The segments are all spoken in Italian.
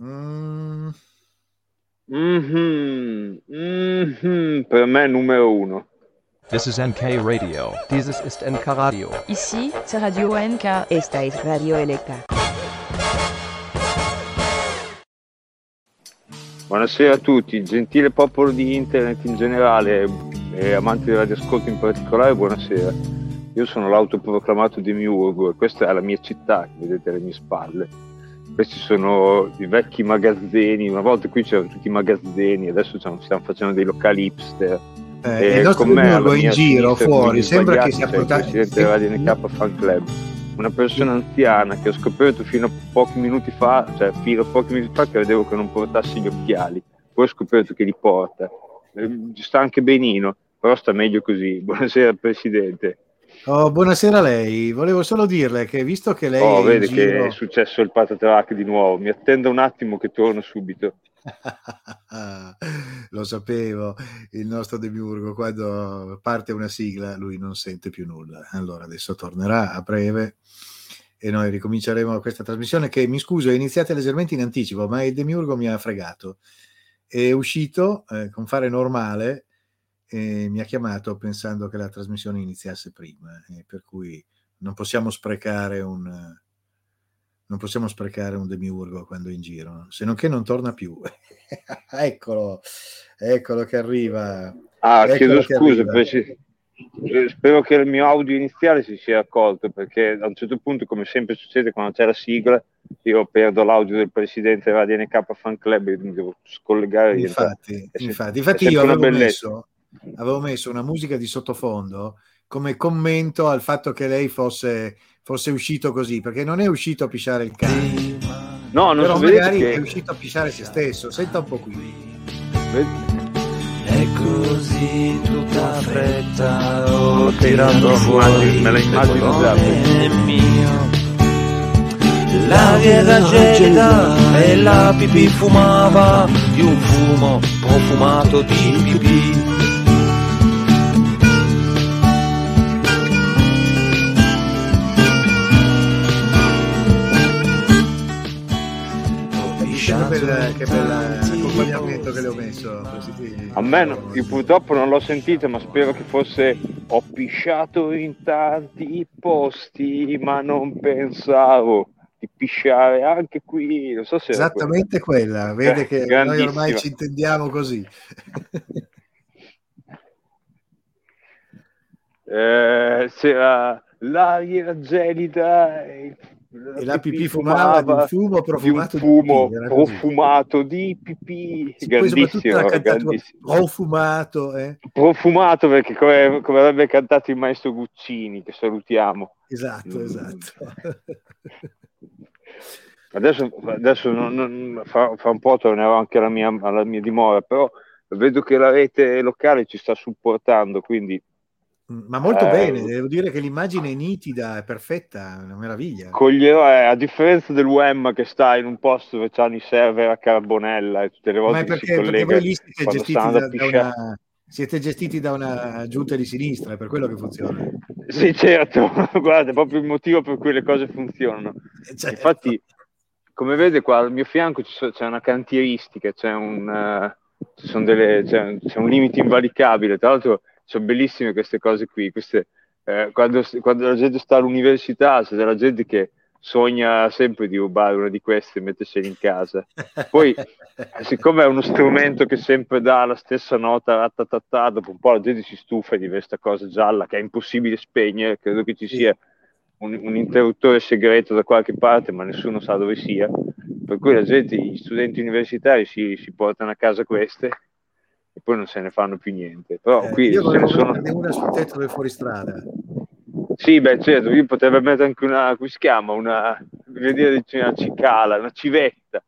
Mm. Mhm, mhm, per me numero uno. This is NK Radio. Dieses ist NK Radio. Ici, c'est Radio NK. Esta es Radio Electa. Buonasera a tutti, gentile popolo di internet in generale e amanti del radioascolto in particolare, buonasera. Io sono l'autoproclamato demiurgo e questa è la mia città che vedete alle mie spalle. Questi sono i vecchi magazzini, una volta qui c'erano tutti i magazzini, adesso stiamo facendo dei locali hipster. Eh, E il nostro con me alla demiurgo in mia giro fuori sembra che sia il portato presidente della Radio NK Fan Club. Una persona anziana che ho scoperto fino a pochi minuti fa cioè fino a pochi minuti fa che vedevo che non portassi gli occhiali. Poi ho scoperto che li porta. Eh, sta anche benino però sta meglio così. Buonasera Presidente Oh, buonasera a lei, volevo solo dirle che visto che lei oh vede giro... che è successo il patatrack di nuovo mi attenda un attimo che torno subito Lo sapevo, il nostro demiurgo quando parte una sigla lui non sente più nulla. Allora adesso tornerà a breve e noi ricominceremo questa trasmissione che mi scuso è iniziata leggermente in anticipo, ma il demiurgo mi ha fregato. È uscito eh, con fare normale e mi ha chiamato pensando che la trasmissione iniziasse prima, e per cui non possiamo sprecare un non possiamo sprecare un demiurgo quando è in giro, se non che non torna più. eccolo, eccolo che arriva. ah Eccolo chiedo scusa eh, spero che il mio audio iniziale si sia accolto perché a un certo punto come sempre succede quando c'è la sigla io perdo l'audio del presidente Radio NK Fan Club e mi devo scollegare. Infatti, infatti, infatti sempre io avevo bellezza. messo, avevo messo una musica di sottofondo come commento al fatto che lei fosse, fosse uscito così, perché non è uscito a pisciare il cane, no non però magari che è uscito a pisciare se stesso. Senta un po' qui. E così tutta fretta ho tirato la fuori me la immagino già. mio L'aria era gelida e la pipì fumava di un fumo profumato di pipì Che in che bella tanti accompagnamento che le ho messo. Presidente. a me no- io purtroppo non l'ho sentita ma spero che fosse ho pisciato in tanti posti ma non pensavo di pisciare anche qui non so se. Esattamente quella, vede Eh, che noi ormai ci intendiamo così. Eh, c'era l'aria gelida e, E la pipì fumava di un fumo profumato di, fumo pipì, era così. profumato di pipì Sì, grandissimo, grandissimo. profumato, eh? profumato perché come, come avrebbe cantato il maestro Guccini che salutiamo Esatto, Mm. esatto. adesso, adesso non- non- fra, fra un po' tornerò anche alla mia, alla mia dimora però vedo che la rete locale ci sta supportando quindi Ma molto Eh, bene, devo dire che l'immagine è nitida, è perfetta, è una meraviglia. coglierò eh, a differenza del UEM che sta in un posto dove c'hanno i server a carbonella e tutte le volte Ma si perché, perché collega voi lì siete gestiti da, da una, siete gestiti da una giunta di sinistra, è per quello che funziona. sì certo guarda è proprio il motivo per cui le cose funzionano Eh, certo. infatti come vede qua al mio fianco c'è una cantieristica c'è un, sono delle- c'è, c'è un limite invalicabile tra l'altro sono bellissime queste cose qui queste, eh, quando, quando la gente sta all'università c'è della gente che sogna sempre di rubare una di queste e mettersela in casa. Poi, siccome è uno strumento che sempre dà la stessa nota ratatatà, dopo un po' la gente si stufa di questa cosa gialla che è impossibile spegnere, credo che ci sia un, un interruttore segreto da qualche parte, ma nessuno sa dove sia, per cui la gente, gli studenti universitari si, si portano a casa queste e poi non se ne fanno più niente. Però Eh, qui io volevo ne sono... una sul tetto del fuoristrada. Sì, beh, certo, io potrei mettere anche una, come si chiama, una, dire, una cicala, una civetta.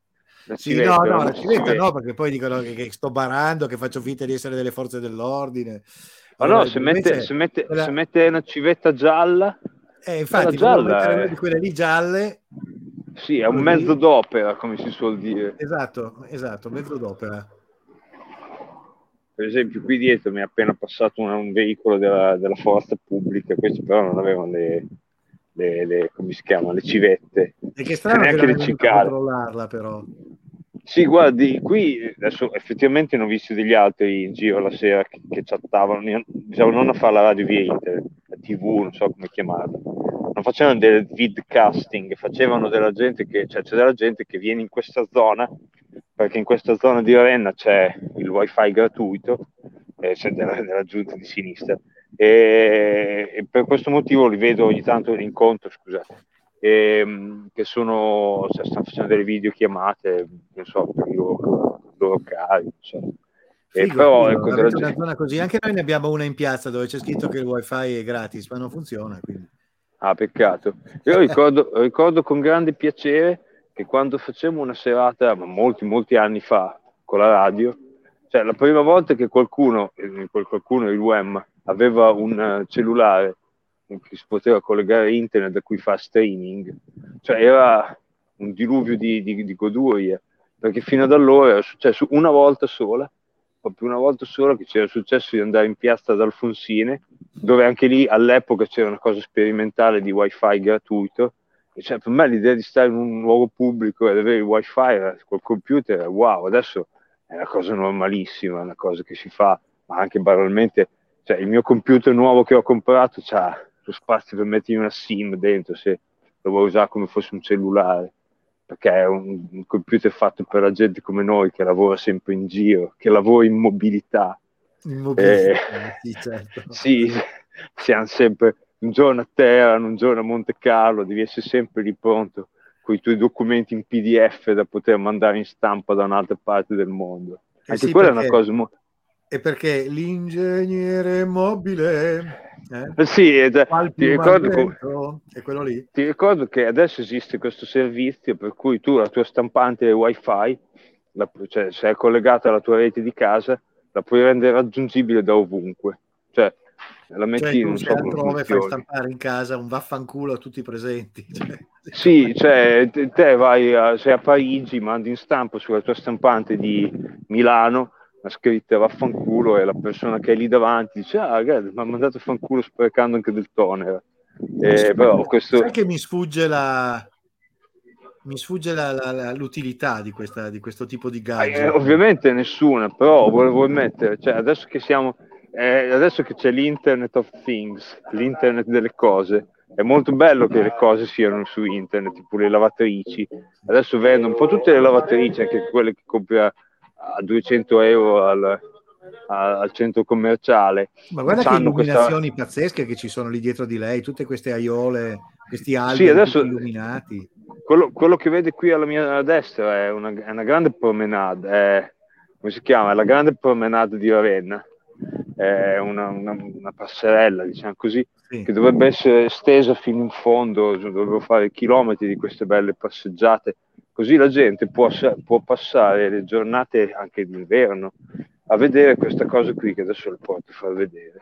Una Sì, civetta, no, no, una la civetta civetta. no, perché poi dicono che, che sto barando, che faccio finta di essere delle forze dell'ordine. Ma Allora, no, se mette, se, mette, quella- se mette una civetta gialla, Eh, infatti, gialla di quelle lì gialle. sì, è un mezzo d'opera, come si suol dire. Esatto, esatto, mezzo d'opera. Per esempio, qui dietro mi è appena passato una- un veicolo della, della forza pubblica, questi però non avevano le, le, le- come si chiama, le civette. E che strano che neanche non le cicale. controllarla però. Sì, guardi, qui adesso effettivamente ne ho visti degli altri in giro la sera che, che chattavano, diciamo non a fare la radio via internet, la tv, non so come chiamarla, non facevano del vidcasting, facevano della gente che, cioè c'è della gente che viene in questa zona, perché in questa zona di Ravenna c'è il wifi gratuito, eh, c'è della, della giunta di sinistra, e, e per questo motivo li vedo ogni tanto in incontro, scusate, ehm, che sono, cioè, stanno facendo delle videochiamate, non so, per i loro, loro cari. E Figo, però, figo, ecco, una gente- zona così. Anche noi ne abbiamo una in piazza dove c'è scritto che il wifi è gratis, ma non funziona. Quindi. Ah, peccato. Io ricordo, ricordo con grande piacere che quando facemmo una serata, ma molti, molti anni fa, con la radio, cioè la prima volta che qualcuno, eh, qualcuno, il WEM, aveva un eh, cellulare che si poteva collegare a internet da cui fa streaming, cioè era un diluvio di, di, di goduria, perché fino ad allora era successo una volta sola, proprio una volta sola che c'era successo di andare in piazza ad Alfonsine, dove anche lì all'epoca c'era una cosa sperimentale di wifi gratuito, cioè per me l'idea di stare in un luogo pubblico e avere il wifi era- col computer, wow, adesso è una cosa normalissima, è una cosa che si fa, ma anche banalmente, cioè il mio computer nuovo che ho comprato ha lo spazio per mettere una SIM dentro se lo vuoi usare come fosse un cellulare, perché è un, un computer fatto per la gente come noi che lavora sempre in giro, che lavora in mobilità. In mobilità, Eh, sì, certo. Sì, siamo sempre un giorno a Teheran, un giorno a Monte Carlo, devi essere sempre lì pronto con i tuoi documenti in PDF da poter mandare in stampa da un'altra parte del mondo. Eh Anche sì, quella è perché- una cosa molto... E perché l'ingegnere mobile eh, Eh Sì, ed- ti ricordo, è quello lì. ti ricordo che adesso esiste questo servizio per cui tu la tua stampante wifi, la- cioè se è collegata alla tua rete di casa, la puoi rendere raggiungibile da ovunque. Cioè, la metti, Cioè, non so altrove, fai stampare in casa un vaffanculo a tutti i presenti. Cioè, Sì, cioè te, vai a, sei a Parigi, mandi in stampa sulla tua stampante di Milano la scritta vaffanculo e la persona che è lì davanti dice ah guarda mi ha mandato fanculo sprecando anche del toner Eh, però questo Sai che mi sfugge la mi sfugge la- la- la- l'utilità di, questa, di questo tipo di Eh, gadget. ovviamente nessuna, però volevo mettere, cioè adesso che siamo, eh, adesso che c'è l'internet of things, l'internet delle cose, è molto bello che le cose siano su internet, tipo le lavatrici. Adesso vendono un po' tutte le lavatrici, anche quelle che compri a, a 200 euro al, a- al centro commerciale. Ma guarda che C'hanno questa- illuminazioni pazzesche che ci sono lì dietro di lei, tutte queste aiole, questi alberi Sì, adesso- illuminati. Quello, quello che vede qui alla mia destra è una, è una grande promenade, è, come si chiama? È la grande promenade di Ravenna, è una, una- una passerella, diciamo così, Sì. che dovrebbe essere estesa fino in fondo, dovevo fare chilometri di queste belle passeggiate, così la gente può, può passare le giornate anche d'inverno a vedere questa cosa qui che adesso le porto a far vedere.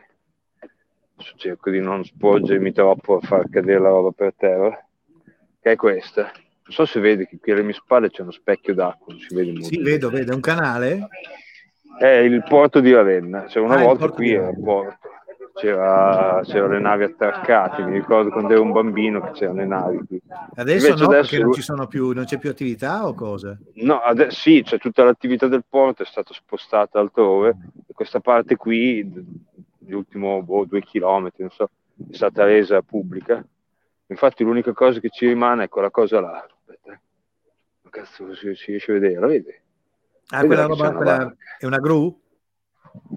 Adesso cerco di non sporgermi troppo a far cadere la roba per terra, che è questa. Non so se vedi che qui alle mie spalle c'è uno specchio d'acqua, non si vede molto. Sì, vedo, vedo, è un canale? È il porto di Ravenna, cioè una Ah, volta qui era il porto, c'era, c'erano le navi attraccate, mi ricordo quando ero un bambino che c'erano le navi qui. Adesso Invece no, adesso- non, ci sono più, non c'è più attività o cosa? No, adesso sì, c'è tutta l'attività del porto è stata spostata altrove questa parte qui, d- l'ultimo boh, due chilometri, non so, è stata resa pubblica. Infatti l'unica cosa che ci rimane è quella cosa là. Aspetta, eh. ma cazzo si, si riesce a vedere, la vedi? Ah, quella roba una quella- è una gru?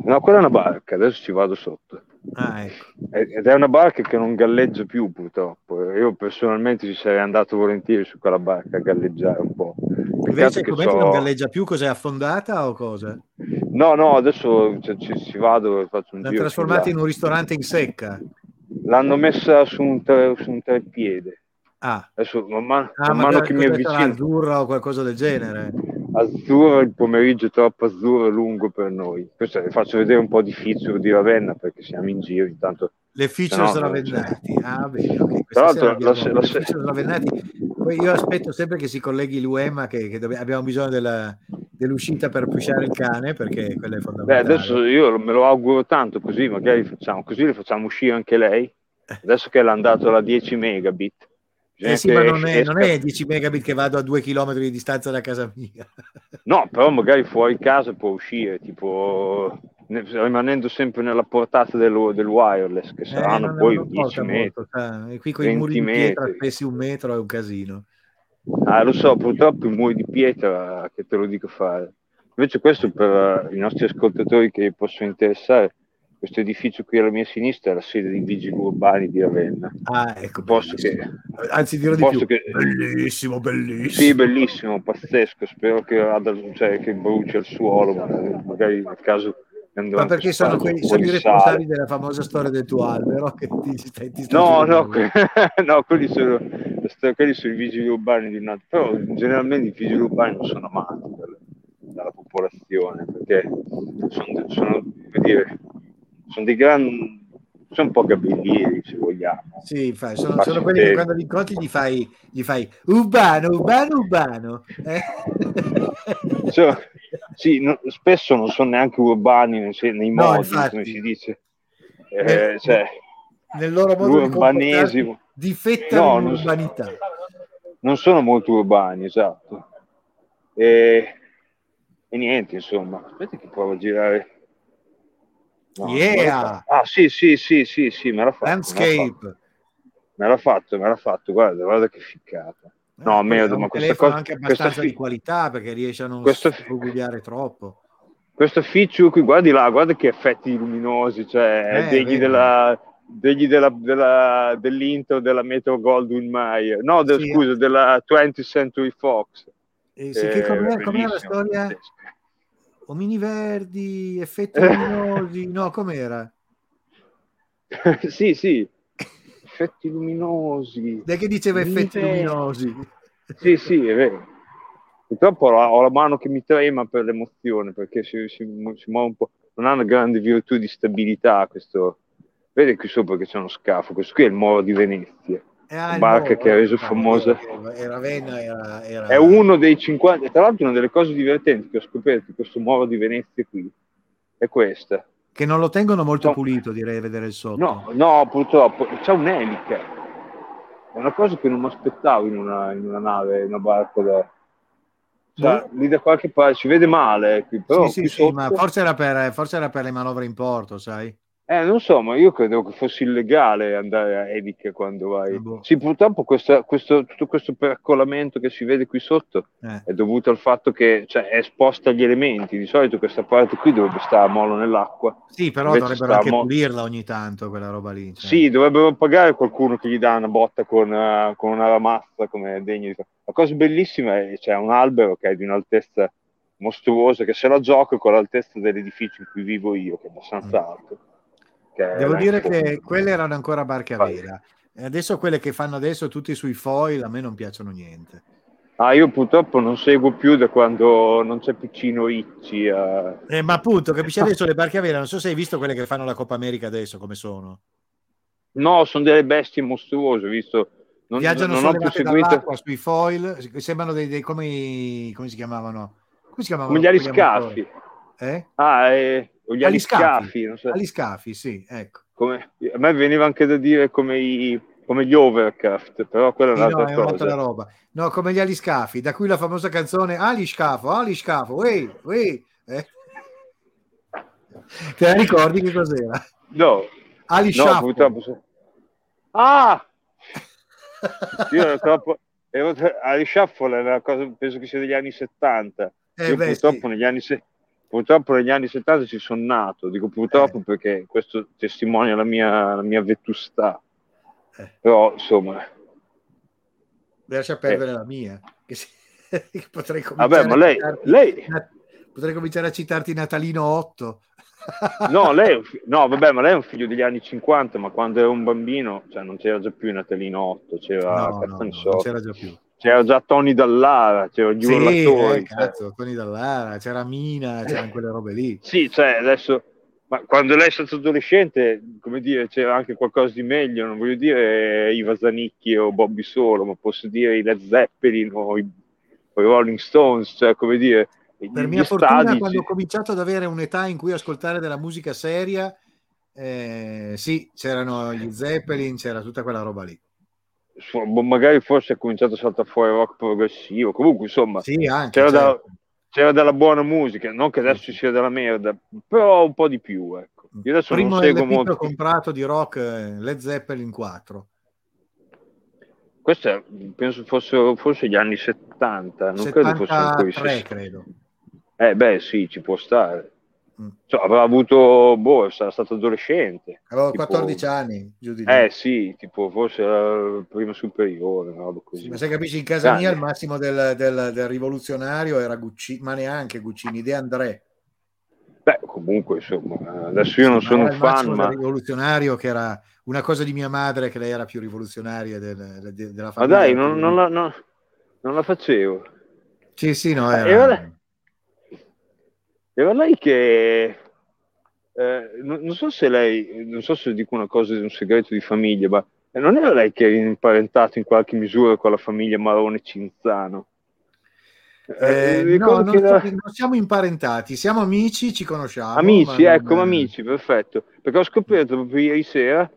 No, quella è una barca, adesso ci vado sotto. Ah, ecco. Ed è una barca che non galleggia più purtroppo. Io personalmente ci sarei andato volentieri su quella barca a galleggiare un po'. Invece com'è c'ho- che non galleggia più? Cos'è affondata o cosa? No, no, adesso cioè, ci, ci vado e faccio un L'hanno giro. trasformata fin in un ristorante in secca? L'hanno messa su un, tre, su un treppiede. Ah, Adesso man mano, ah man ma mano che mi avvicino azzurra o qualcosa del genere. Azzurro, il pomeriggio è troppo azzurro e lungo per noi. Questo vi faccio vedere un po' di feature di Ravenna perché siamo in giro. Intanto Le features Se no, ravennati. Ah, bene, ok. Questa Tra l'altro, la se- le la se- features ravennati. Poi io aspetto sempre che si colleghi l'UEMA, che, che dobbiamo- abbiamo bisogno della- dell'uscita per pusciare il cane, perché quello è Beh, fondamentale. adesso io me lo auguro tanto, così magari facciamo, così le facciamo uscire anche lei Adesso che è andato alla 10 megabit. Bisogna Eh sì, ma non es- è, non esca- è 10 megabit che vado a 2 km di distanza da casa mia. No, però magari fuori casa può uscire, tipo ne- rimanendo sempre nella portata del, del wireless, che Eh, saranno non- poi non 10 porta metri. molto. E qui con i muri 20 di pietra spessi un metro è un casino. Ah, lo so, purtroppo i muri di pietra che te lo dico fare. Invece questo per eh, i nostri ascoltatori che possono interessare, questo edificio qui alla mia sinistra è la sede dei vigili urbani di Ravenna. Ah, ecco. Bellissimo. che, Anzi, dirò di più. che- Bellissimo, bellissimo. sì, bellissimo, pazzesco, spero che, cioè, che bruci al suolo, ma magari nel caso Ma perché sono, po' sono i responsabili della famosa storia del tuo albero che ti, stai, ti stai No, no, que- no, quelli sono, quelli sono i vigili urbani di un altro, però generalmente i vigili urbani non sono amati dal- dalla popolazione perché sono, sono, come dire, sono dei grandi, sono un po' gabellieri se vogliamo. Sì, infatti, sono, sono quelli che quando li incontri gli fai, gli fai urbano, urbano, urbano. eh? Cioè, sì, no- spesso non sono neanche urbani nei, nei No, modi, infatti. come si dice. Eh, Nel- cioè, Nel loro modo di l'urbanesimo. comportarsi difettano No, non- l'urbanità. non sono molto urbani, esatto. E, e niente, insomma, aspetta che provo a girare. No, Yeah! Ah, sì, sì, sì, sì, sì, me l'ha fatto. Landscape. me l'ha fatto, me l'ha fatto, guarda, guarda che ficcata. No, Eh, un ma questa cosa- anche questa abbastanza fi- di qualità perché riesce a non Questo- sfrugugliare troppo. Questo feature qui, guardi là, guarda che effetti luminosi, cioè Eh, degli, vero. della, degli della, della- dell'intro della Metro Goldwyn Mayer, no, del- Sì. scusa, della 20th Century Fox. Eh, sì, Eh, che com'è, com'è la storia? Omini verdi, effetti luminosi, no, com'era? sì, sì, effetti luminosi. Dai che diceva effetti verdi. luminosi? Sì, sì, è vero. Purtroppo ho la, ho la mano che mi trema per l'emozione perché si, si, si muove un po'. Non ha una grande virtù di stabilità questo. Vede qui sopra che c'è uno scafo. Questo qui è il Moro di Venezia. Eh, ah, barca nuovo, che ha reso no, famosa. Era era, era- È uno dei 50. Tra l'altro, una delle cose divertenti che ho scoperto di questo Moro di Venezia qui è questa. Che non lo tengono molto No. pulito, direi, a vedere il sotto. No, no, purtroppo c'è un'elica. È una cosa che non mi aspettavo in una, in una nave, in una barca da. Cioè, lì da qualche parte si vede male eh, qui, però sì, sì, sì, sotto- ma forse era, per, forse era per le manovre in porto, sai? Eh, non so, ma io credevo che fosse illegale andare a Ediche quando vai. Ah, boh. Sì, purtroppo questa- questo, tutto questo percolamento che si vede qui sotto Eh. è dovuto al fatto che cioè, è esposta agli elementi. Di solito questa parte qui dovrebbe stare a molo nell'acqua. Sì, però Invece dovrebbero anche mo- pulirla ogni tanto, quella roba lì. cioè. Sì, dovrebbero pagare qualcuno che gli dà una botta con, eh, con una ramazza come degno di La cosa bellissima è che c'è un albero che è di un'altezza mostruosa, che se la gioco con l'altezza dell'edificio in cui vivo io, che è abbastanza Mm. alto. Devo dire che quelle erano ancora barche a vela. E adesso quelle che fanno adesso tutti sui foil a me non piacciono niente. Ah, io purtroppo non seguo più da quando non c'è Piccino Ricci. eh. Eh, ma appunto, capisci adesso le barche a vela, non so se hai visto quelle che fanno la Coppa America adesso, come sono. No, sono delle bestie mostruose, visto. Non, Viaggiano non ho più seguito sui foil, sembrano dei, dei- come, come si chiamavano? Come si chiamavano? come gli a motore? Eh? Ah, eh, gli Aliscafi. aliscafi, so. Aliscafi, sì, ecco. Come- a me veniva anche da dire come, i, come gli overcraft, però quella è Sì, no, un'altra è un'altra cosa. roba. No, come gli aliscafi, da cui la famosa canzone Aliscafo, Aliscafo, uè, uè. Eh? Te la ricordi che cos'era? No, no, Alisciafo. purtroppo. Ah! Io ero troppo. Ero, Ari Shuffle è una cosa, penso che sia degli anni 70. Eh, Io beh, purtroppo, sì. negli anni, se- purtroppo negli anni 70 ci sono nato, dico purtroppo Eh. perché questo testimonia la mia, la mia vetustà. Eh. Però insomma, Lascia perdere la mia. Che si- che potrei vabbè, cominciare ma a lei, citarti- lei Potrei cominciare a citarti Natalino 8. no, lei no, vabbè, ma lei è un figlio degli anni 50, ma quando era un bambino, cioè non c'era già più Natalino 8, c'era No, no, no, non c'era già più. C'era già Tony Dallara, c'erano gli Sì, urlatori. eh, cazzo, Tony Dallara, c'era Mina, c'erano quelle robe lì. Sì, cioè adesso, ma quando lei è stato adolescente, come dire, c'era anche qualcosa di meglio, non voglio dire Iva Zanicchi o Bobby Solo, ma posso dire i Led Zeppelin o i, o i Rolling Stones, cioè come dire, Per mia fortuna, stadi, quando ho ci- cominciato ad avere un'età in cui ascoltare della musica seria, Eh, sì, c'erano gli Zeppelin, c'era tutta quella roba lì. Boh, magari forse ha cominciato a saltare fuori rock progressivo. Comunque, insomma, Sì, anche. c'era, da- certo. c'era della buona musica, non che adesso ci sia della merda, però un po' di più. Ecco. Io adesso Primo non seguo che ho molto. comprato di rock, eh, Led Zeppelin 4. Questo è- penso fosse forse gli anni 70, non credo fosse ancora i 73, 60. credo. Eh beh, sì, ci può stare. Mm. Cioè, avrà avuto, boh, sarà stato adolescente. Avevo Tipo- 14 anni, giù di lì. Eh sì, tipo forse era il primo superiore, una roba così. Ma se capisci, in casa Grande. mia il massimo del, del- del rivoluzionario era Guccini, ma neanche Guccini, De André. Beh, comunque, insomma, adesso io non Ma sono un fan, ma... rivoluzionario che era una cosa di mia madre che lei era più rivoluzionaria del- de- della Ma famiglia. dai, non, non la, no- non la facevo. Sì, sì, no, Eh, era... vabbè. Era lei che... eh, non, non so se lei, non so se dico una cosa di un segreto di famiglia, ma eh, non era lei che era imparentato in qualche misura con la famiglia Marone Cinzano? Eh, no, ricordo non, era- non siamo imparentati, siamo amici, ci conosciamo. Amici, ma non- ecco, amici, perfetto. Perché ho scoperto proprio ieri sera,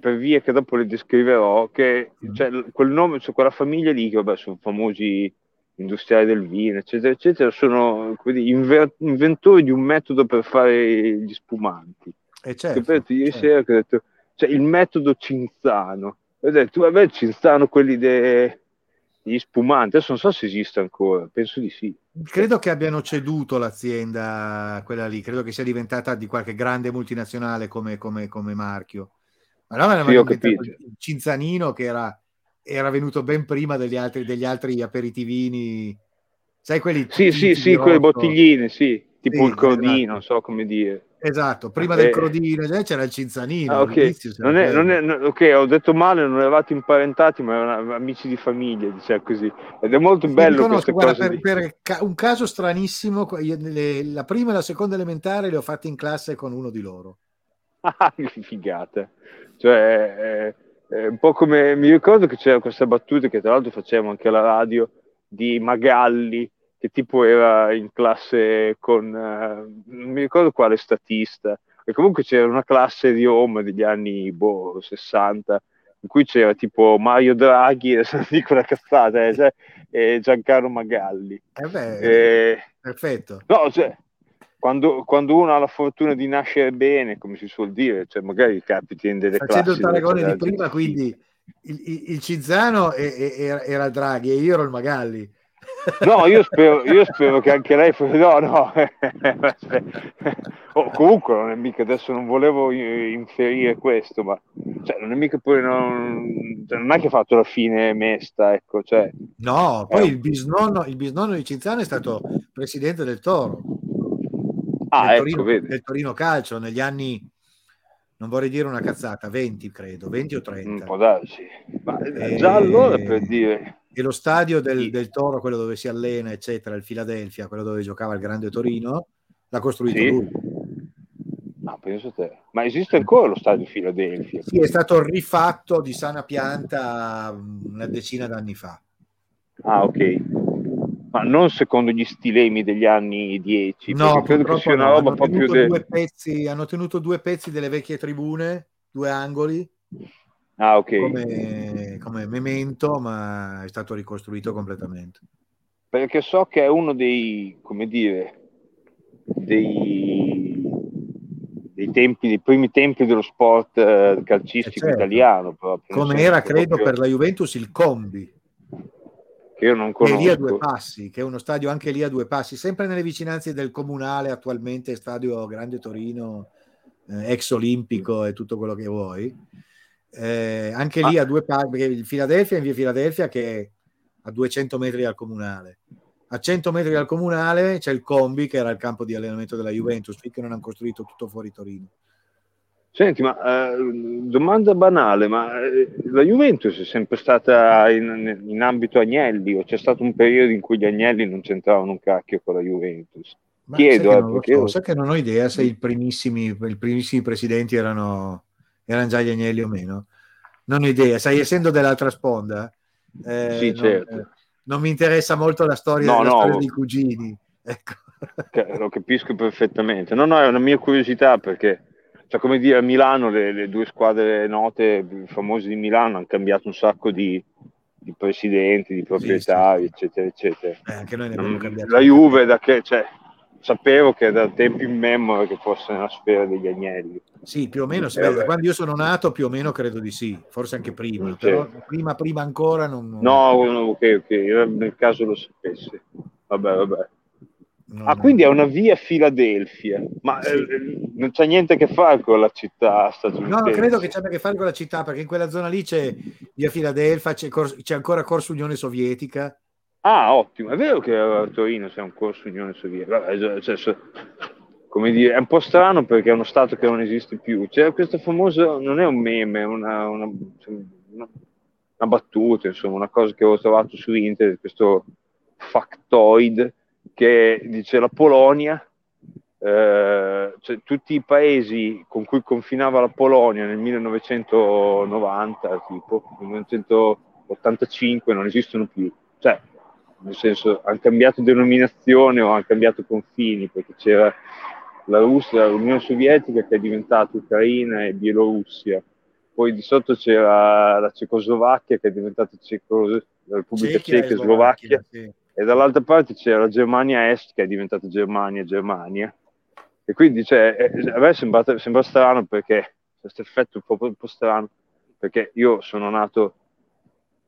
per via che dopo le descriverò, che Mm. cioè, quel nome, cioè, quella famiglia lì, che vabbè, sono famosi industriali del vino, eccetera, eccetera, sono dire, inver- inventori di un metodo per fare gli spumanti. Eh, Ho certo, scoperto ieri certo. sera che ho detto, cioè, il metodo Cinzano. Ho detto, vabbè, Cinzano, quelli de- degli spumanti, adesso non so se esiste ancora, penso di sì. Credo che abbiano ceduto l'azienda, quella lì, credo che sia diventata di qualche grande multinazionale come, come- come marchio. Ma no, avevano Sì, ho capito. Cinzanino che era, era venuto ben prima degli altri, degli altri aperitivini, sai quelli Sì, sì, sì, di quelle bottigline, sì, tipo Sì, il crodino, esatto. non so come dire. Esatto, prima del Eh. crodino eh, c'era il Cinzanino. Ah, ok. all'inizio c'era Non è, non è- no, ok, ho detto male, non eravate imparentati, ma erano amici di famiglia, diciamo così. Ed è molto Sì, bello conosco, guarda, per, per ca- un caso stranissimo, io le- la prima e la seconda elementare le ho fatte in classe con uno di loro. Ah, che figata. Cioè, è, è un po' come mi ricordo che c'era questa battuta che tra l'altro facevamo anche alla radio di Magalli, che tipo era in classe con eh, non mi ricordo quale statista, e comunque c'era una classe di Roma degli anni boh, 60 in cui c'era tipo Mario Draghi, adesso non dico una cazzata, eh, cioè, e Giancarlo Magalli. Eh beh, E- perfetto. No, cioè, quando, quando uno ha la fortuna di nascere bene, come si suol dire, cioè magari capiti in delle Facendo classi il paragone di c'è prima, quindi il, il, il Cinzano e- era, era Draghi e io ero il Magalli. No, io spero, io spero che anche lei. No, no. Oh, comunque non è mica adesso non volevo eh, inferire questo, ma cioè, non è mica poi non, cioè, non è che ha fatto la fine mesta, ecco, cioè, No, poi Eh. il bisnonno, il bisnonno di Cinzano è stato presidente del Toro, ah, del, ecco, Torino, del Torino Calcio negli anni, non vorrei dire una cazzata, 20 credo, 20 o Un 30. po' darsi. Ma Eh, già allora per dire. E lo stadio del, del Toro, quello dove si allena, eccetera, il Philadelphia, quello dove giocava il grande Torino, l'ha costruito Sì. lui. No, penso te. Ma esiste ancora lo stadio Filadelfia? Sì, è stato rifatto di sana pianta mm, una decina d'anni fa. Ah, ok. Ma non secondo gli stilemi degli anni 10, No, credo che sia una roba Hanno proprio tenuto, de... due pezzi, hanno tenuto due pezzi delle vecchie tribune, due angoli, Ah, ok. come, come memento, ma è stato ricostruito completamente. Perché so che è uno dei, come dire, dei, dei tempi, dei primi tempi dello sport eh, calcistico Eh, certo. italiano proprio. Come era, credo, proprio- per la Juventus il Combi, che io non che è lì a conosco. due passi, che è uno stadio anche lì a due passi, sempre nelle vicinanze del comunale, attualmente stadio Grande Torino, eh, ex olimpico e tutto quello che vuoi. Eh, anche lì Ah. a due passi, perché il Philadelphia è in via Philadelphia che è a 200 metri dal comunale. A 100 metri dal comunale c'è il Combi, che era il campo di allenamento della Juventus, finché non hanno costruito tutto fuori Torino. Senti, ma eh, domanda banale, ma eh, la Juventus è sempre stata in, in ambito Agnelli o c'è stato un periodo in cui gli Agnelli non c'entravano un cacchio con la Juventus? Ma Chiedo, sai che eh, perché so, io- sai che non ho idea se i primissimi, i primissimi presidenti erano, erano già gli Agnelli o meno. Non ho idea, sai, essendo dell'altra sponda, eh, Sì, non, certo. non mi interessa molto la storia, No, la no. storia dei cugini. Ecco. Lo capisco perfettamente. No, no, è una mia curiosità perché cioè come dire a Milano le, le due squadre note famose di Milano hanno cambiato un sacco di, di presidenti, di proprietari, sì. eccetera, eccetera. Eh, anche noi ne abbiamo Mm, cambiato. La Juve da che, cioè, sapevo che da tempi in memoria che fosse nella sfera degli Agnelli. Sì, più o meno, Eh, da vabbè. quando io sono nato più o meno credo di sì, forse anche prima, Sì. però prima, prima ancora non... No, ok, ok, nel caso lo sapessi. Vabbè, vabbè. Non- Ah, quindi è una via Filadelfia, ma Sì. eh, non c'è niente a che fare con la città No, statunitense. credo che ci abbia a che fare con la città, perché in quella zona lì c'è via Filadelfia, c'è, Cor- c'è ancora Corso Unione Sovietica. Ah, ottimo, è vero che a Torino c'è un corso Unione Sovietica, Vabbè, cioè, cioè, se- come dire, è un po' strano perché è uno stato che non esiste più. C'è questo famoso, non è un meme, è una, una, una- una battuta, insomma, una cosa che ho trovato su internet, questo factoid che dice la Polonia, eh, cioè, tutti i paesi con cui confinava la Polonia nel 1990, tipo, nel 1985 non esistono più. Cioè, nel senso, hanno cambiato denominazione o hanno cambiato confini, perché c'era la Russia, l'Unione Sovietica che è diventata Ucraina e Bielorussia, poi di sotto c'era la Cecoslovacchia che è diventata Ceco- la Repubblica Ceca e Slovacchia, sì. E dall'altra parte c'era la Germania Est che è diventata Germania Germania. E quindi cioè, eh, a me sembra, sembra strano perché questo effetto un po', un po' strano, perché io sono nato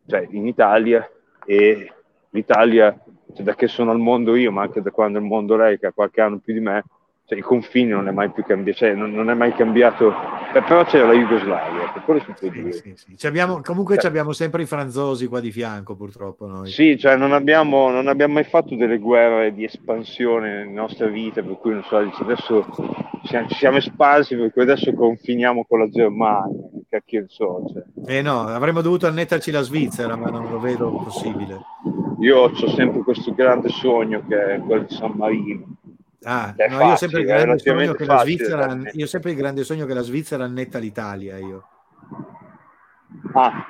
cioè, in Italia e l'Italia, cioè, da che sono al mondo io, ma anche da quando è il mondo lei, che ha qualche anno più di me, cioè, i confini non è mai più cambiato, cioè, non, non è mai cambiato, però c'era la Jugoslavia, che quello si può Sì, dire. sì, sì. Abbiamo- comunque Cioè- ci abbiamo sempre i franzosi qua di fianco, purtroppo noi. Sì, cioè non abbiamo, non abbiamo mai fatto delle guerre di espansione nelle nostre vite, per cui non so, adesso ci siamo espansi, per cui adesso confiniamo con la Germania, cacchio ne so. cioè. Eh no, avremmo dovuto annetterci la Svizzera, ma non lo vedo possibile. Io ho sempre questo grande sogno che è quello di San Marino. Ah, no, io ho sempre il facile, grande sogno che la facile, Svizzera, io sempre il grande sogno che la Svizzera annetta l'Italia, io. Ah,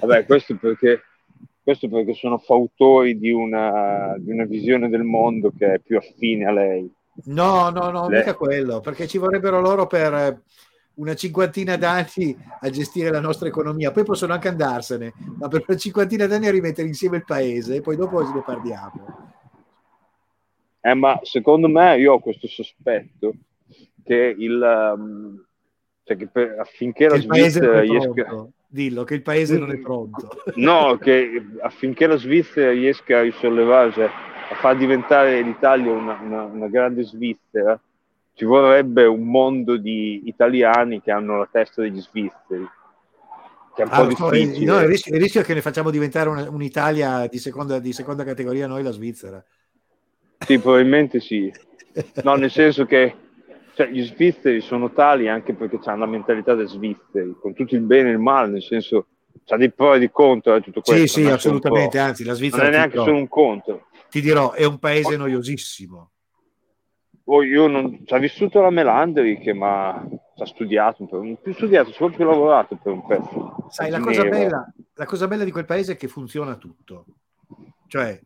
vabbè, questo perché, questo perché sono fautori di una, di una visione del mondo che è più affine a lei. No, no, no, Le- mica quello, perché ci vorrebbero loro per eh, una cinquantina d'anni a gestire la nostra economia, poi possono anche andarsene, ma per una cinquantina d'anni a rimettere insieme il paese e poi dopo ne parliamo. Eh, ma secondo me io ho questo sospetto che il um, cioè che per- affinché Che la Svizzera riesca. Dillo, che il paese non è pronto. no, che affinché la Svizzera riesca a risollevare, cioè a far diventare l'Italia una, una- una grande Svizzera, ci vorrebbe un mondo di italiani che hanno la testa degli svizzeri. Che è un Ah, po' so, difficile. no, il, rischio, il rischio è che ne facciamo diventare una- un'Italia di seconda, di seconda categoria noi la Svizzera. Sì, probabilmente sì. No, nel senso che cioè, gli svizzeri sono tali anche perché hanno la mentalità dei svizzeri, con tutto il bene e il male, nel senso c'ha dei pro e dei contro eh, tutto questo. sì, sì, non è solo assolutamente, anzi la Non Svizzera è ti neanche dirò, solo un contro. ti dirò, è un paese noiosissimo. Poi io non... ci ha vissuto la Melandri che mi ha ci ha studiato, un po', non più studiato, ha proprio lavorato per un pezzo. Sai, la cosa, bella, la cosa bella di quel paese è che funziona tutto. Cioè,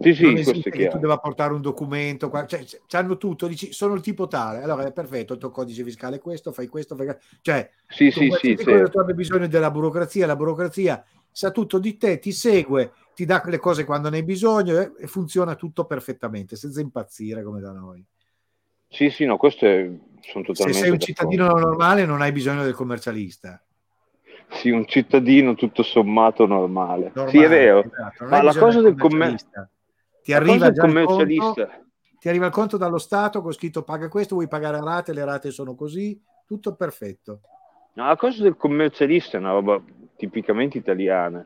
Sì, sì, non questo esiste è che tu debba portare un documento, cioè, hanno tutto, dici, sono il tipo tale, allora è perfetto, il tuo codice fiscale è questo, fai questo, fai... cioè, Sì, tu sì, sì, tu abbia bisogno della burocrazia, la burocrazia sa tutto di te, ti segue, ti dà le cose quando ne hai bisogno eh, e funziona tutto perfettamente, senza impazzire come da noi. Sì, sì, no, questo è... sono Se totalmente sei un d'accordo. cittadino normale non hai bisogno del commercialista. Sì, un cittadino tutto sommato normale. Normale, Sì, è vero. esatto, Ma hai la cosa del commer- commercialista. Ti arriva già il conto, ti arriva il conto dallo Stato con scritto paga questo, vuoi pagare a rate, le rate sono così, tutto perfetto. No, la cosa del commercialista è una roba tipicamente italiana,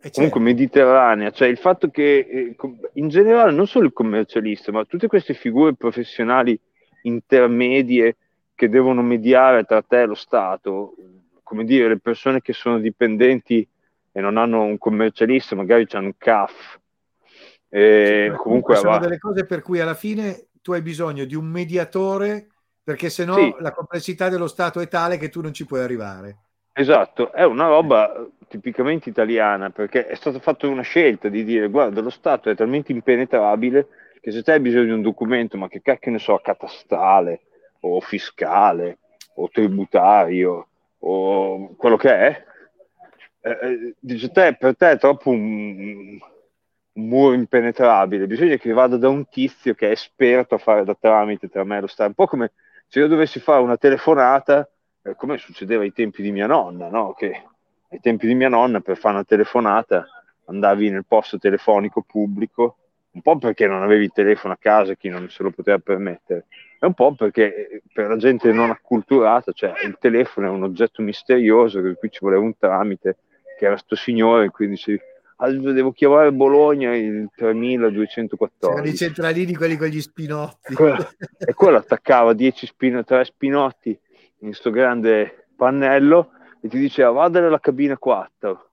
E comunque certo, mediterranea, cioè il fatto che eh, in generale non solo il commercialista, ma tutte queste figure professionali intermedie che devono mediare tra te e lo Stato, come dire, le persone che sono dipendenti e non hanno un commercialista, magari hanno un CAF. E sì, comunque sono va- delle cose per cui alla fine tu hai bisogno di un mediatore perché sennò Sì. la complessità dello Stato è tale che tu non ci puoi arrivare. Esatto, è una roba eh, tipicamente italiana perché è stata fatta una scelta di dire guarda lo Stato è talmente impenetrabile che se te hai bisogno di un documento, ma che cacchio ne so, catastale o fiscale o tributario o quello che è, eh, eh, dice te, per te è troppo un muro impenetrabile, bisogna che vada da un tizio che è esperto a fare da tramite tra me e lo Stato, un po' come se io dovessi fare una telefonata, eh, come succedeva ai tempi di mia nonna, no? che ai tempi di mia nonna per fare una telefonata andavi nel posto telefonico pubblico, un po' perché non avevi il telefono a casa, chi non se lo poteva permettere, e un po' perché eh, per la gente non acculturata, cioè il telefono è un oggetto misterioso, per cui ci voleva un tramite, che era sto signore, quindi ah, devo chiamare Bologna il 3214. C'erano i centralini, quelli con gli spinotti. E quello, e quello attaccava 10 spino, 3 spinotti in questo grande pannello e ti diceva vada nella cabina 4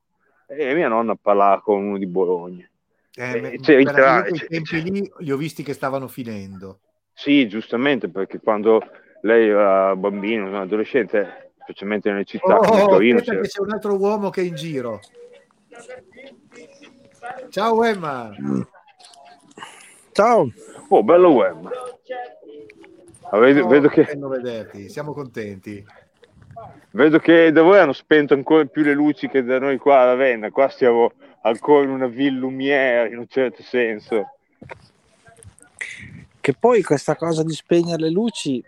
e mia nonna parlava con uno di Bologna Eh, me- cioè, tra- cioè- tempi lì li ho visti che stavano finendo. sì giustamente perché quando lei era bambino un adolescente specialmente nelle città come Oh, Torino c'era- che c'è un altro uomo che è in giro. Ciao Emma. Ciao, oh bello web Ah, vedo, Oh, vedo che, vederti, siamo contenti. vedo che da voi hanno spento ancora più le luci che da noi qua a Ravenna qua stiamo ancora in una ville lumière in un certo senso. Che poi questa cosa di spegnere le luci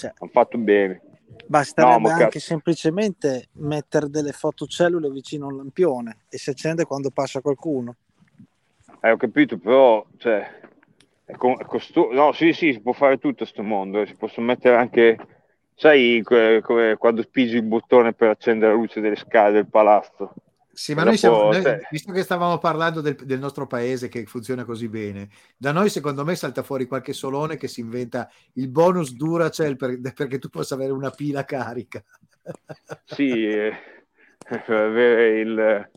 hanno fatto bene basterebbe No, anche cazzo. semplicemente mettere delle fotocellule vicino a un lampione e si accende quando passa qualcuno. Eh, ho capito, però, cioè, è, co- è costoso. No, sì, sì, si può fare tutto a sto mondo. eh, Si possono mettere anche, sai, que- come quando spingi il bottone per accendere la luce delle scale del palazzo. Sì, ma noi siamo, noi- cioè- visto che stavamo parlando del, del nostro paese che funziona così bene, da noi secondo me salta fuori qualche solone che si inventa il bonus Duracell per- perché tu possa avere una pila carica. Sì, eh, per avere il,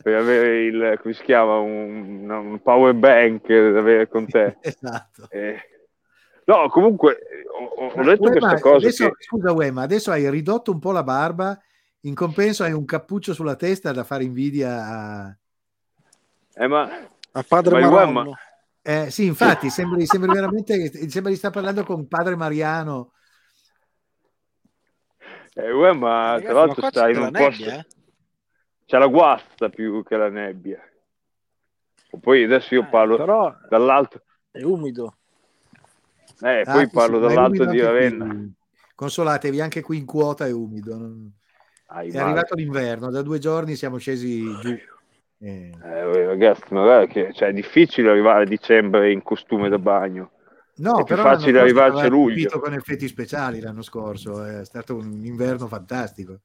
per avere il, come si chiama, un, un power bank da avere con te. esatto. Eh, no, comunque, ho, ho detto Uema, questa cosa adesso, che... Scusa, Uema, adesso hai ridotto un po' la barba, in compenso hai un cappuccio sulla testa da fare invidia a... Eh, ma, A padre Ma. Wemma- Eh, sì, infatti, sembri, sembri veramente, sembra di sta parlando con padre Mariano. eh, uè, ma Ragazzi, tra ma l'altro stai c'è in la un posto... nebbia, eh? c'è la guasta più che la nebbia. O poi adesso io Eh, parlo però dall'alto, è umido. eh, Ah, poi parlo ma dall'alto di Ravenna. qui. Consolatevi, anche qui in quota è umido. non- Ai È male. arrivato l'inverno, da due giorni siamo scesi giù. Eh, Eh, ragazzi, ma guarda che cioè, è difficile arrivare a dicembre in costume da bagno. No, È più facile arrivarci ci a luglio. con effetti speciali l'anno scorso, è stato un inverno fantastico.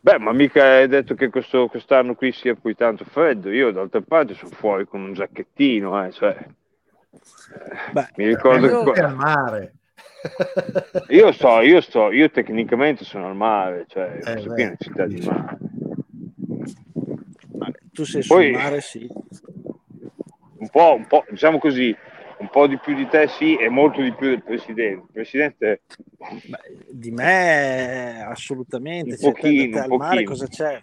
Beh, ma mica hai detto che questo, quest'anno qui sia poi tanto freddo. Io d'altra parte sono fuori con un giacchettino, eh, cioè. Beh, Mi ricordo io- che È al mare. Io sto, io sto, io tecnicamente sono al mare, cioè Eh, sono in città di mare. tu sei Poi- sul mare, sì. Un po', un po', diciamo così, un po' di più di te sì e molto di più del presidente. Il presidente Beh, di me assolutamente. Un Cioè, pochino, te al un mare pochino. cosa c'è?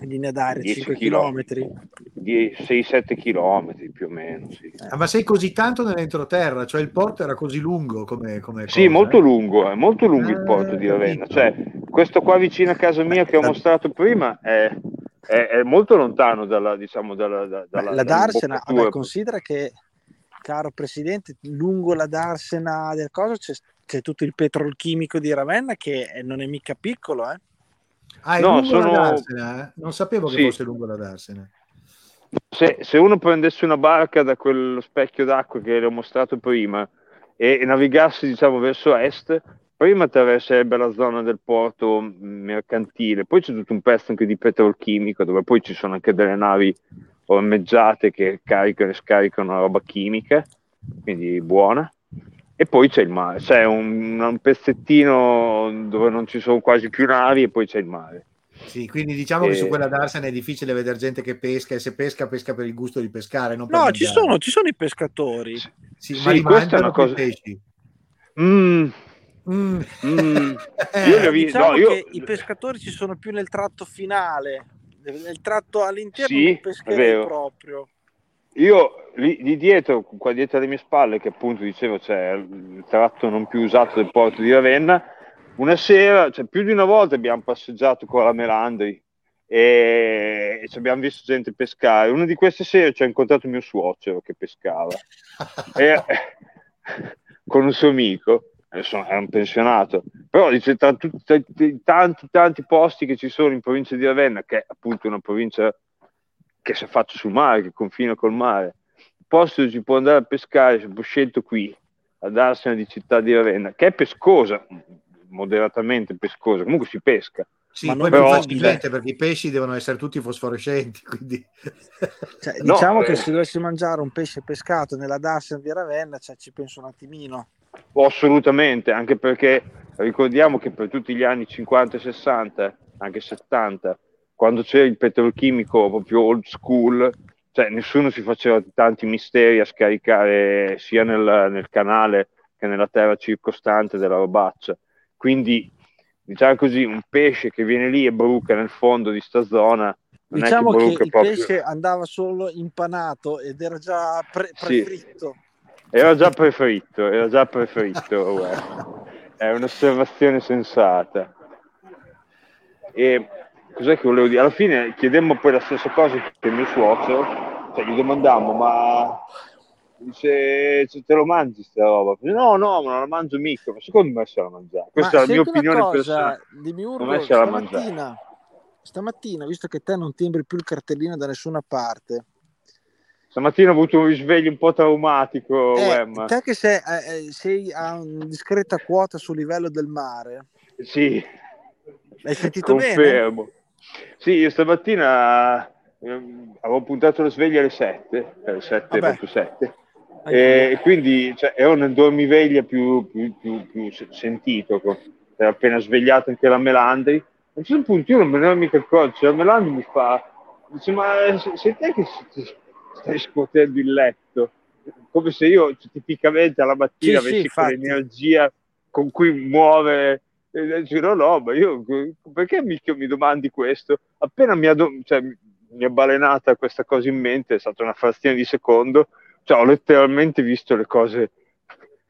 Lineare 10 5 chilometri. chilometri. di 6-7 chilometri più o meno, sì. Ah, ma sei così tanto nell'entroterra, cioè il porto era così lungo come, come Sì, cosa, molto eh? lungo, è molto lungo il porto di Eh, Ravenna. Cioè, questo qua vicino a casa mia che ho la- mostrato prima è, è- è molto lontano dalla, diciamo, dalla, da- Beh, dalla, la Darsena, vabbè, considera che, caro presidente, lungo la Darsena del coso c'è, c'è tutto il petrolchimico di Ravenna che non è mica piccolo, eh? Ah, No, lungo sono- da darsena? eh? Non sapevo che Sì. fosse lungo da darsena. Se, se uno prendesse una barca da quello specchio d'acqua che le ho mostrato prima e, e navigasse diciamo verso est, prima attraverserebbe la zona del porto mh, mercantile, poi c'è tutto un pezzo anche di petrolchimico dove poi ci sono anche delle navi ormeggiate che caricano e scaricano roba chimica, quindi buona. E poi c'è il mare, c'è un, un pezzettino dove non ci sono quasi più navi e poi c'è il mare. Sì, quindi diciamo che Eh. su quella darsena è difficile vedere gente che pesca e se pesca, pesca per il gusto di pescare. Non per No, ci sono, ci sono i pescatori. Sì, Sì, ma li questa è una cosa- pesci. Mm, Mm. Mm. Io vi- Diciamo no, io- che i pescatori ci sono più nel tratto finale, nel tratto all'interno Sì, pescherei vero. proprio. Io lì, lì dietro, qua dietro alle mie spalle, che appunto dicevo c'è il tratto non più usato del porto di Ravenna, una sera, cioè più di una volta abbiamo passeggiato con la Melandri e, e ci abbiamo visto gente pescare. Una di queste sere ci ha incontrato mio suocero che pescava e, con un suo amico. Adesso è un pensionato, però dice tra tutti tanti, tanti tanti posti che ci sono in provincia di Ravenna, che è appunto una provincia che si affaccia sul mare, che confina col mare, posto dove si può andare a pescare, si può scelto qui, ad Arsena di città di Ravenna, che è pescosa, moderatamente pescosa, comunque si pesca. Sì, Ma poi però- facilmente perché i pesci devono essere tutti fosforescenti, quindi Cioè, No, diciamo eh. che se dovessi mangiare un pesce pescato nella Darsena di Ravenna, cioè, ci penso un attimino. Oh, assolutamente, anche perché ricordiamo che per tutti gli anni 50 e 60, anche 70, quando c'era il petrolchimico proprio old school, cioè nessuno si faceva tanti misteri a scaricare sia nel, nel canale che nella terra circostante della robaccia. Quindi, diciamo così, un pesce che viene lì e bruca nel fondo di sta zona, non Diciamo è che che il proprio... pesce andava solo impanato ed era già pre- Sì. prefritto. Era già preferito, era già preferito. guarda. È un'osservazione sensata. E cos'è che volevo dire? Alla fine chiedemmo poi la stessa cosa che mio suocero, cioè gli domandammo, ma dice, "Se te lo mangi sta roba? No, no, ma non la mangio mica, ma secondo me se la mangiare. Questa Ma è la mia opinione cosa, personale. Dimiurgo, Secondo me se la stamattina, stamattina, visto che te non timbri più il cartellino da nessuna parte, Stamattina ho avuto un risveglio un po' traumatico, eh, Wem. te che sei, eh, eh, sei a una discreta quota sul livello del mare, Sì, l'hai sentito bene? Sì, io stamattina ehm, avevo puntato la sveglia alle 7, alle 7, Vabbè. proprio 7, Anche e quindi cioè, ero nel dormiveglia più, più, più, più se- sentito, era appena svegliato anche la Melandri. A un certo punto io non me ne ero mica accorto, cioè, la Melandri mi fa, dice ma se- sei te che stai scuotendo il letto? Come se io cioè, tipicamente alla mattina Sì, sì, avessi infatti. quell'energia con cui muovere e dice, no, ma io perché mi, mi domandi questo? Appena mi ha, do- cioè, mi è balenata questa cosa in mente, è stata una frazione di secondo, cioè, ho letteralmente visto le cose,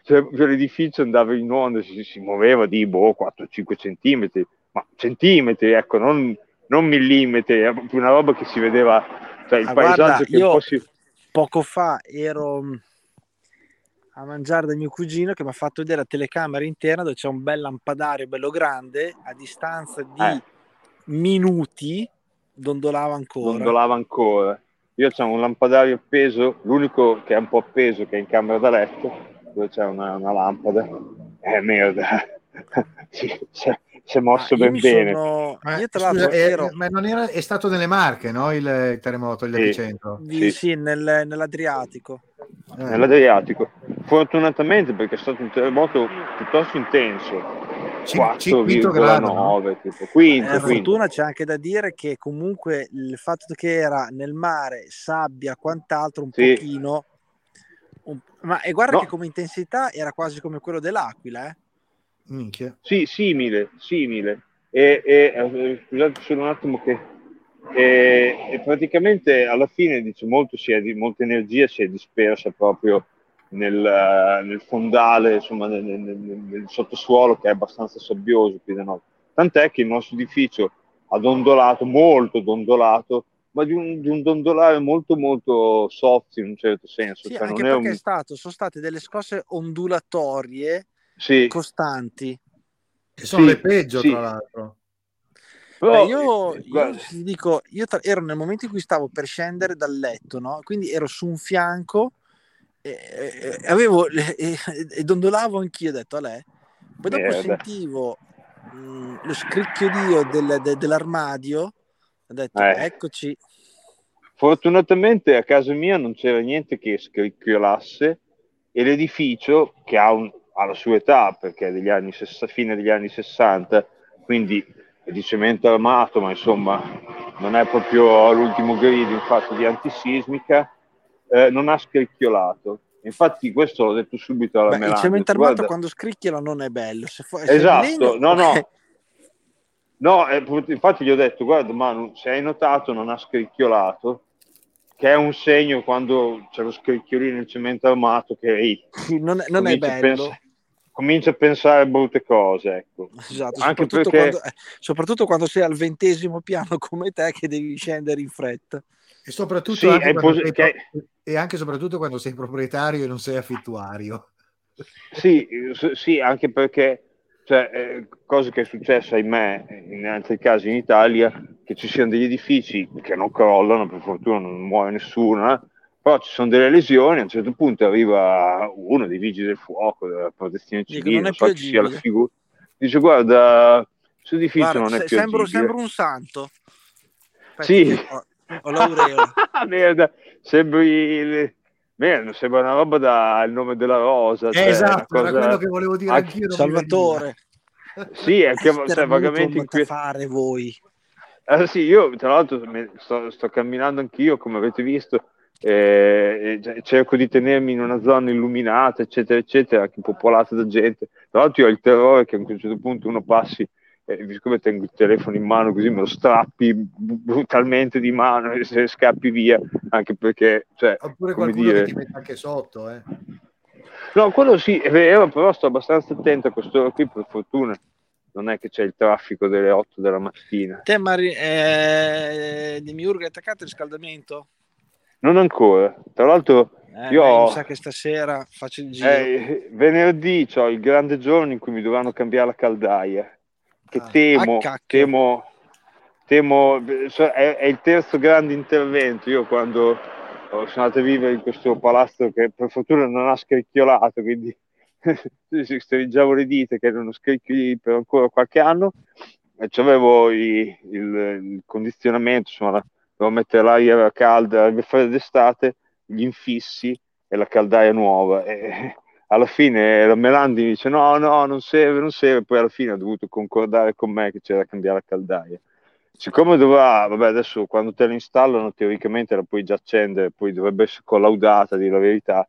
cioè, l'edificio andava in onda, si, si muoveva di boh, 4-5 centimetri, ma centimetri, ecco, non, non millimetri, è proprio una roba che si vedeva, cioè il Ah, paesaggio guarda, che io- po' si... Poco fa ero a mangiare da mio cugino che mi ha fatto vedere la telecamera interna dove c'è un bel lampadario bello grande, a distanza di Eh. minuti dondolava ancora. dondolava ancora. Io c'ho un lampadario appeso, l'unico che è un po' appeso che è in camera da letto, dove c'è una, una lampada. Eh, merda. si, si è- mosso io ben bene. sono- Ma, io tra scusa, l'altro eh, ero ma non era, è stato nelle Marche, no? Il, il terremoto, Sì. l'epicentro. di- sì. sì, nel- nell'Adriatico. Eh. Nell'Adriatico. Fortunatamente perché è stato un terremoto piuttosto intenso. Cin- cin- quinto grado, no? 4,9 tipo. Quinto, quinto. fortuna c'è anche da dire che comunque il fatto che era nel mare, sabbia, quant'altro, un Sì. pochino... un- Ma e guarda No. che come intensità era quasi come quello dell'Aquila, eh? Minchia. Sì, simile, simile. E, e, eh, scusate solo un attimo che e, e praticamente alla fine dice, molto si è molta energia si è dispersa proprio nel, eh, nel fondale, insomma nel, nel- nel- nel sottosuolo che è abbastanza sabbioso qui da noi. Tant'è che il nostro edificio ha dondolato, molto dondolato, ma di un, di un dondolare molto molto soft in un certo senso. Sì, cioè anche non è perché un- è stato, sono state delle scosse ondulatorie sì, costanti. Che sono Sì, le peggio, sì. tra l'altro. però, Beh, io, eh, io ti dico, io tra- ero nel momento in cui stavo per scendere dal letto, no? Quindi ero su un fianco e, e- e avevo e, e- e dondolavo anch'io, ho detto a lei. Poi dopo Merda. sentivo mh, lo scricchiolio del- de- dell'armadio, ho detto Eh. eccoci. Fortunatamente a casa mia non c'era niente che scricchiolasse e l'edificio, che ha, un- ha la sua età, perché è degli anni, fine degli anni 60, quindi è di cemento armato, ma insomma non è proprio all'ultimo grido in fatto di antisismica, eh, non ha scricchiolato. Infatti questo l'ho detto subito alla Beh, il cemento armato "Guarda, quando scricchiola non è bello. Se fu- se Esatto, legno, no, no. ok. No, eh, infatti gli ho detto, guarda Manu, se hai notato non ha scricchiolato, che è un segno quando c'è lo scricchiolino nel cemento armato che ehi, Non, è- non è a bello. pens- cominci a pensare a brutte cose, ecco. Esatto, Anche soprattutto, perché- quando, eh, soprattutto quando sei al ventesimo piano come te che devi scendere in fretta. E soprattutto Sì, anche posi- sei che- e anche soprattutto quando sei proprietario e non sei affittuario. Sì, s- sì, anche perché cioè, eh, cosa che è successa, ahimè, in altri casi in Italia, che ci siano degli edifici che non crollano, per fortuna non muore nessuno, eh, però ci sono delle lesioni, a un certo punto arriva uno dei vigili del fuoco, della protezione civile, non non so chi sia la figura, dice guarda, questo edificio Guarda, non è se- più sembro, sembro un santo. Aspetta, Sì. Ho, ho l'aureola. Merda, sembri... Merda, sembra una roba da il nome della rosa. Eh, cioè, esatto, una era cosa- quello che volevo dire anche- anch'io. Salvatore. Sì, è che cioè, vagamente molto inquietante. fare voi. Eh, sì, io tra l'altro sto, sto camminando anch'io, come avete visto, eh, e cerco di tenermi in una zona illuminata, eccetera, eccetera, anche popolata da gente. Tra l'altro io ho il terrore che a un certo punto uno passi, e siccome tengo il telefono in mano così me lo strappi brutalmente di mano e se scappi via, anche perché, cioè, Oppure come qualcuno dire... che ti mette anche sotto. Eh. No, quello sì, è vero, però sto abbastanza attento a quest'ora qui, per fortuna. Non è che c'è il traffico delle 8 della mattina. Te, Mari, eh, di Miurga è attaccato il riscaldamento? Non ancora. Tra l'altro, Eh, Io- mi sa che stasera faccio il giro. eh, venerdì ho il grande giorno in cui mi dovranno cambiare la caldaia. Che Ah. temo, Ah, temo, temo, cioè, è, è il terzo grande intervento. Io quando sono andato a vivere in questo palazzo che per fortuna non ha scricchiolato, quindi si stringiavo le dita che erano scricchioli per ancora qualche anno e c'avevo i- il, il condizionamento, insomma, dovevo mettere l'aria calda, l'aria fredda d'estate, gli infissi e la caldaia nuova. E alla fine la Melandi dice no, no, non serve, non serve, poi alla fine ha dovuto concordare con me che c'era da cambiare la caldaia. Siccome dovrà, vabbè, adesso quando te la installano teoricamente la puoi già accendere, poi dovrebbe essere collaudata, di la verità,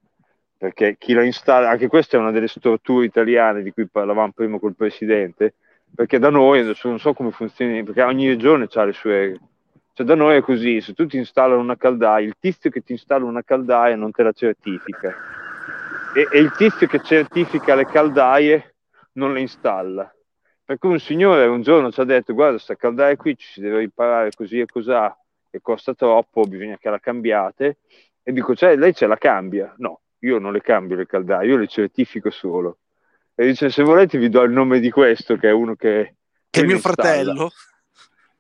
perché chi la installa, anche questa è una delle storture italiane di cui parlavamo prima col presidente, perché da noi, adesso non so come funzioni, perché ogni regione ha le sue... Cioè da noi è così, se tu ti installano una caldaia, il tizio che ti installa una caldaia non te la certifica e, e il tizio che certifica le caldaie non le installa. Per cui un signore un giorno ci ha detto guarda questa caldaia qui ci si deve riparare così e cos'ha e costa troppo, bisogna che la cambiate e dico cioè lei ce la cambia? No, io non le cambio le caldaie, io le certifico solo. E dice se volete vi do il nome di questo che è uno che... Che è mio installa. fratello.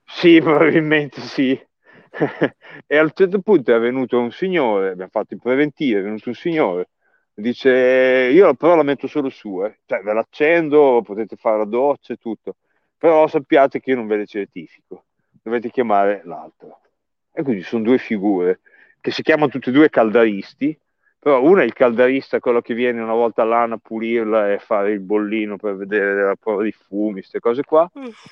Sì, probabilmente sì. e a un certo punto è venuto un signore, abbiamo fatto i preventivi, è venuto un signore, dice io però la metto solo su, eh. cioè ve l'accendo, potete fare la doccia e tutto, però sappiate che io non ve le certifico, dovete chiamare l'altro. E quindi sono due figure che si chiamano tutti e due caldaristi, però uno è il caldarista, quello che viene una volta all'anno a pulirla e fare il bollino per vedere la prova di fumi, queste cose qua,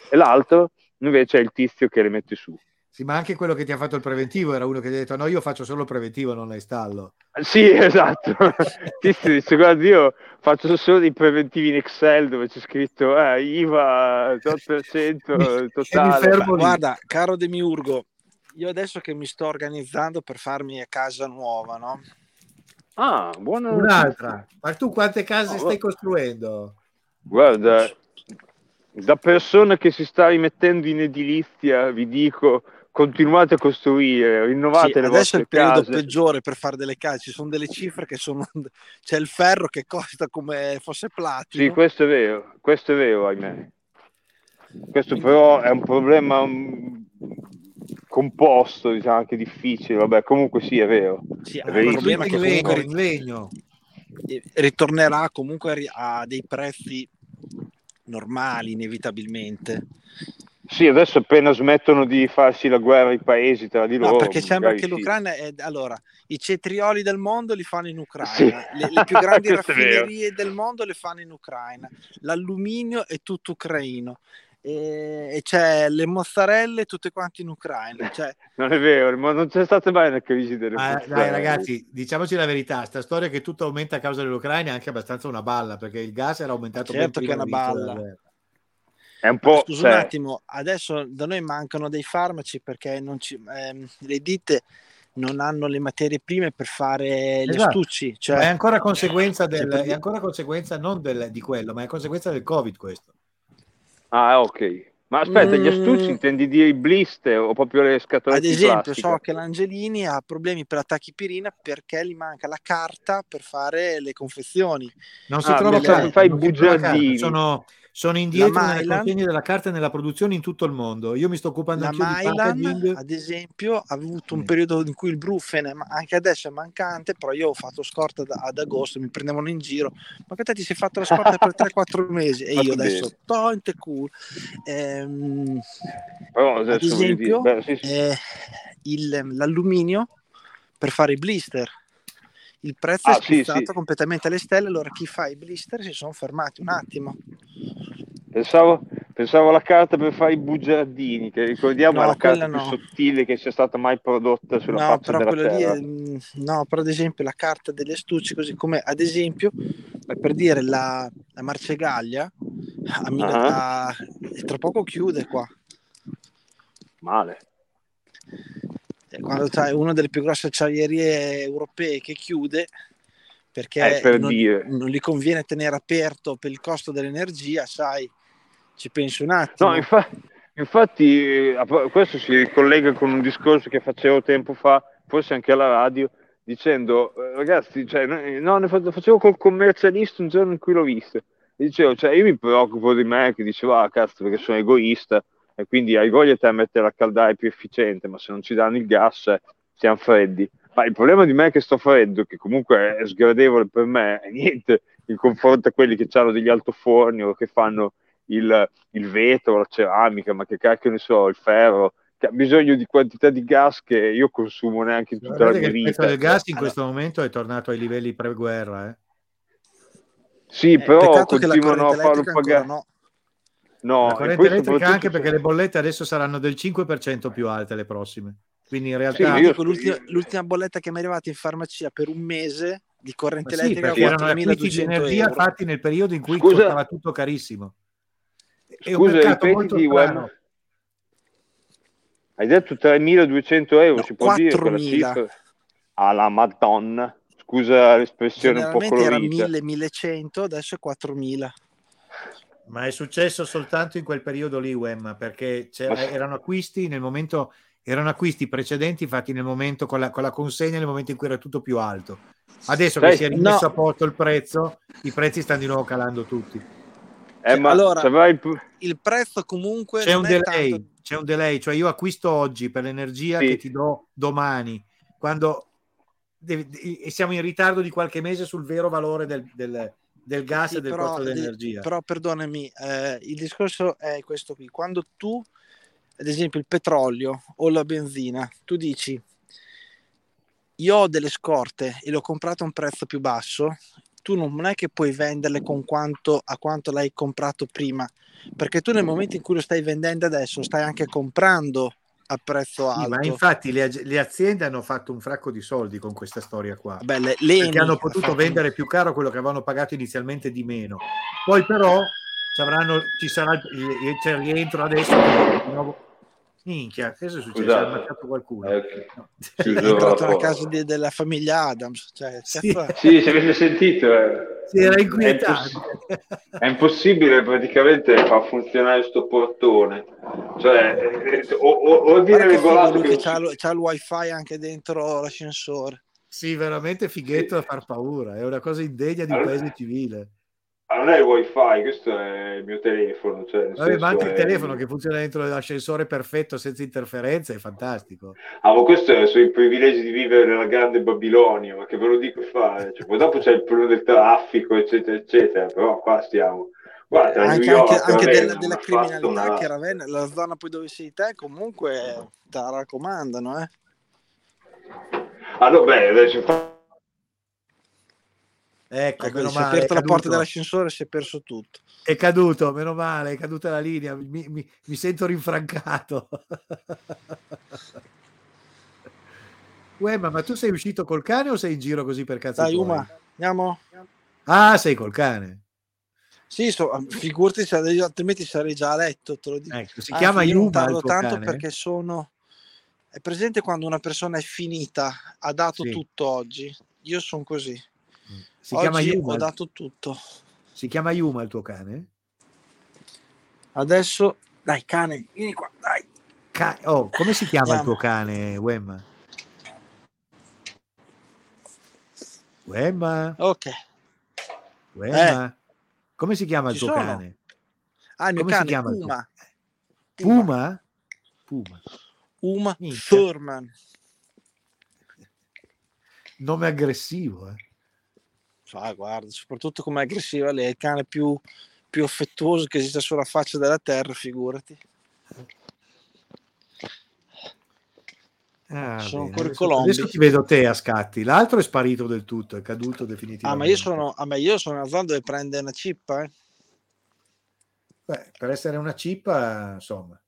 e l'altro invece è il tizio che le mette su. Sì, ma anche quello che ti ha fatto il preventivo era uno che ti ha detto no, io faccio solo il preventivo, non la installo. Sì, esatto. Il tizio dice, guarda, io faccio solo dei preventivi in Excel dove c'è scritto eh, IVA 8% totale. fermo lì. Guarda, caro Demiurgo, io adesso che mi sto organizzando per farmi a casa nuova, no? Ah, buona Un'altra. Ma tu quante case No, stai costruendo? Guarda, da persona che si sta rimettendo in edilizia, vi dico, continuate a costruire, rinnovate Sì, le adesso è vostre il periodo case. peggiore per fare delle case, ci sono delle cifre che sono... C'è il ferro che costa come fosse platino. Sì, questo è vero, questo è vero, ahimè. Questo però è un problema mm, composto, diciamo anche difficile, vabbè, comunque sì, è vero. Sì, è il problema è che comunque in legno. ri- ritornerà comunque a dei prezzi normali inevitabilmente. Sì, adesso appena smettono di farsi la guerra i paesi tra di No, loro. perché sembra che sì. l'Ucraina è allora i cetrioli del mondo li fanno in Ucraina, Sì. le, le più grandi raffinerie del mondo le fanno in Ucraina, l'alluminio è tutto ucraino e, e c'è le mozzarelle tutte quante in Ucraina. Cioè, Non è vero, ma non c'è stata mai una crisi delle Ma mozzarelle. dai ragazzi, diciamoci la verità, sta storia che tutto aumenta a causa dell'Ucraina è anche abbastanza una balla, perché il gas era aumentato Certo ben che è prima una balla. È un po'... scusa cioè, un attimo, adesso da noi mancano dei farmaci perché non ci, ehm, le ditte non hanno le materie prime per fare gli Esatto. astucci. Ma Cioè, è ancora conseguenza, cioè, del, è ancora conseguenza non del- di quello, ma è conseguenza del Covid questo. Ah, ok. Ma aspetta, gli astucci Mm. intendi dire i blister o proprio le scatolette Ad esempio, so che l'Angelini ha problemi per la tachipirina perché gli manca la carta per fare le confezioni. Non si Ah, trova carta, fai bugiardini. Sono, sono indietro nelle consegne della carta e nella produzione in tutto il mondo. Io mi sto occupando La anch'io di packaging. ad esempio, ha avuto un Sì. periodo in cui il Brufen, anche adesso è mancante, però io ho fatto scorta da- ad agosto, mi prendevano in giro, ma che te ti sei fatto la scorta per 3-4 mesi e io adesso, tante cool. Ehm, Però ad adesso dire, esempio, beh, sì, sì. eh, il- l'alluminio per fare i blister. Il prezzo Ah, è sì, schizzato sì. completamente alle stelle, allora chi fa i blister si sono fermati un attimo. Pensavo, pensavo alla carta per fare i bugiardini, che ricordiamo No, è la carta quella più no. sottile che sia stata mai prodotta sulla No, faccia però della terra. è, mm, no, però ad esempio la carta degli astucci, così come ad esempio, per dire la, la Marcegaglia, a a- tra poco chiude qua. Male. Eh, Quando c'hai una delle più grosse acciaierie europee che chiude, perché Eh, per non, non gli conviene tenere aperto per il costo dell'energia, sai, ci pensi un attimo. No, infa- infatti, eh, pro- questo si ricollega con un discorso che facevo tempo fa, forse anche alla radio, dicendo, eh, ragazzi, cioè, no, ne fa- lo facevo col commercialista un giorno in cui l'ho visto. E dicevo, cioè, io mi preoccupo di me, che dicevo, ah, cazzo, perché sono egoista, e quindi hai voglia te a mettere a caldare più efficiente, ma se non ci danno il gas, eh, siamo freddi. Ma il problema di me è che sto freddo, che comunque è sgradevole per me, è niente in confronto a quelli che hanno degli altoforni o che fanno il, il vetro, la ceramica, ma che cacchio ne so, il ferro, che ha bisogno di quantità di gas che io consumo neanche in tutta la mia che il prezzo vita. del gas in Allora- questo momento è tornato ai livelli pre-guerra. eh. Sì, Eh, però la continuano a farlo pagare. no. No, la corrente elettrica anche perché le bollette adesso saranno del 5% più alte le prossime. Quindi in Sì, realtà Ti io- dico, l'ultima, l'ultima bolletta che mi è arrivata in farmacia per un mese di corrente Ma sì, elettrica perché erano acquisti di 4.200 energia euro. fatti nel periodo in cui Scusa- costava tutto carissimo. È un Scusa, mercato molto ripetiti, strano. Wem. Hai detto 3.200 euro, No, si può dire quella 4.000. cifra? Alla madonna. Scusa l'espressione un po' Generalmente era colorita. 1000-1100, adesso è 4.000. Ma è successo soltanto in quel periodo lì, Wem, perché erano acquisti nel momento, erano acquisti precedenti fatti nel momento con la, con la consegna nel momento in cui era tutto più alto. Adesso Sai- che si è rimesso no. a posto il prezzo, i prezzi stanno di nuovo calando tutti. Eh, ma Allora- vai il- prezzo comunque C'è un delay, tanto... c'è un delay, cioè io acquisto oggi per l'energia Sì. che ti do domani, quando devi- e siamo in ritardo di qualche mese sul vero valore del, del- del gas Sì, e del però, costo di- dell'energia. però perdonami, eh, il discorso è questo qui. Quando tu, ad esempio, il petrolio o la benzina, tu dici io ho delle scorte e l'ho comprato a un prezzo più basso, tu non è che puoi venderle con quanto, a quanto l'hai comprato prima, perché tu nel momento in cui lo stai vendendo adesso stai anche comprando a prezzo Sì, alto. ma infatti le, le aziende hanno fatto un fracco di soldi con questa storia qua. Vabbè, le- perché hanno ha potuto fatto- vendere più caro quello che avevano pagato inizialmente di meno. Poi però ci, avranno, ci sarà il, il- il rientro adesso. di nuovo- Minchia, che è successo? Scusate. Ha ammazzato qualcuno. Eh, No. è entrato la casa di- della famiglia Adams. Cioè, Sì. è? Sì, se avete sentito, eh, Si era è, inquietato. imposs- è impossibile praticamente far funzionare sto portone. Cioè, eh, o, o, o viene regolato che che c'ha, il- c'ha il wifi anche dentro l'ascensore. Sì, veramente fighetto da far paura. È una cosa indegna di un Allora- paese civile. Ah, non è il wifi, questo è il mio telefono. Cioè, nel Vabbè, ma anche il è- telefono che funziona dentro l'ascensore perfetto senza interferenze è fantastico. Ah, ma questo è- sono i privilegi di vivere nella grande Babilonia, ma che ve lo dico fare? Cioè, poi dopo c'è il problema del traffico, eccetera, eccetera, però qua stiamo. Guarda, New anche, York, anche- anche Ravenna, della, della criminalità una- che Ravenna, la zona poi dove sei te comunque te la raccomandano eh. Ah, no, beh, adesso fa- Ecco, Ecco, meno si è male, aperta la porta dell'ascensore si è perso tutto È caduto, meno male, è caduta la linea. Mi, mi- mi sento rinfrancato. Uè, ma, tu sei uscito col cane o sei in giro così per cazzo dai? Uma andiamo Ah, sei col cane. sì so, figurati se io altrimenti sarei già a letto te lo dico Ecco, si Anzi, chiama non Yuma tardo tuo tanto cane? perché sono È presente quando una persona è finita, ha dato Sì. tutto oggi? Io sono così. Si chiama oggi Yuma? ho dato tutto. Si chiama Yuma il tuo cane? Adesso, dai cane, vieni qua, dai. Ca- oh, come si chiama il tuo cane, Wemma? Wemma? Ok. Wemma? Come si chiama il Eh. ci tuo sono. cane? Ah, il mio Come si cane, chiama il tuo- Uma. Puma? Puma. Uma Minchia. Thurman. Nome aggressivo, eh. Ah, guarda, soprattutto come aggressiva lei, è il cane più, più affettuoso che esista sulla faccia della terra, figurati. Ah, Sono bene. ancora colombi. adesso ti vedo te a scatti. L'altro è sparito del tutto, è caduto definitivamente. Ah, ma io sono, ah, ma io sono zona dove prende una cippa, eh. Beh, per essere una cippa, insomma.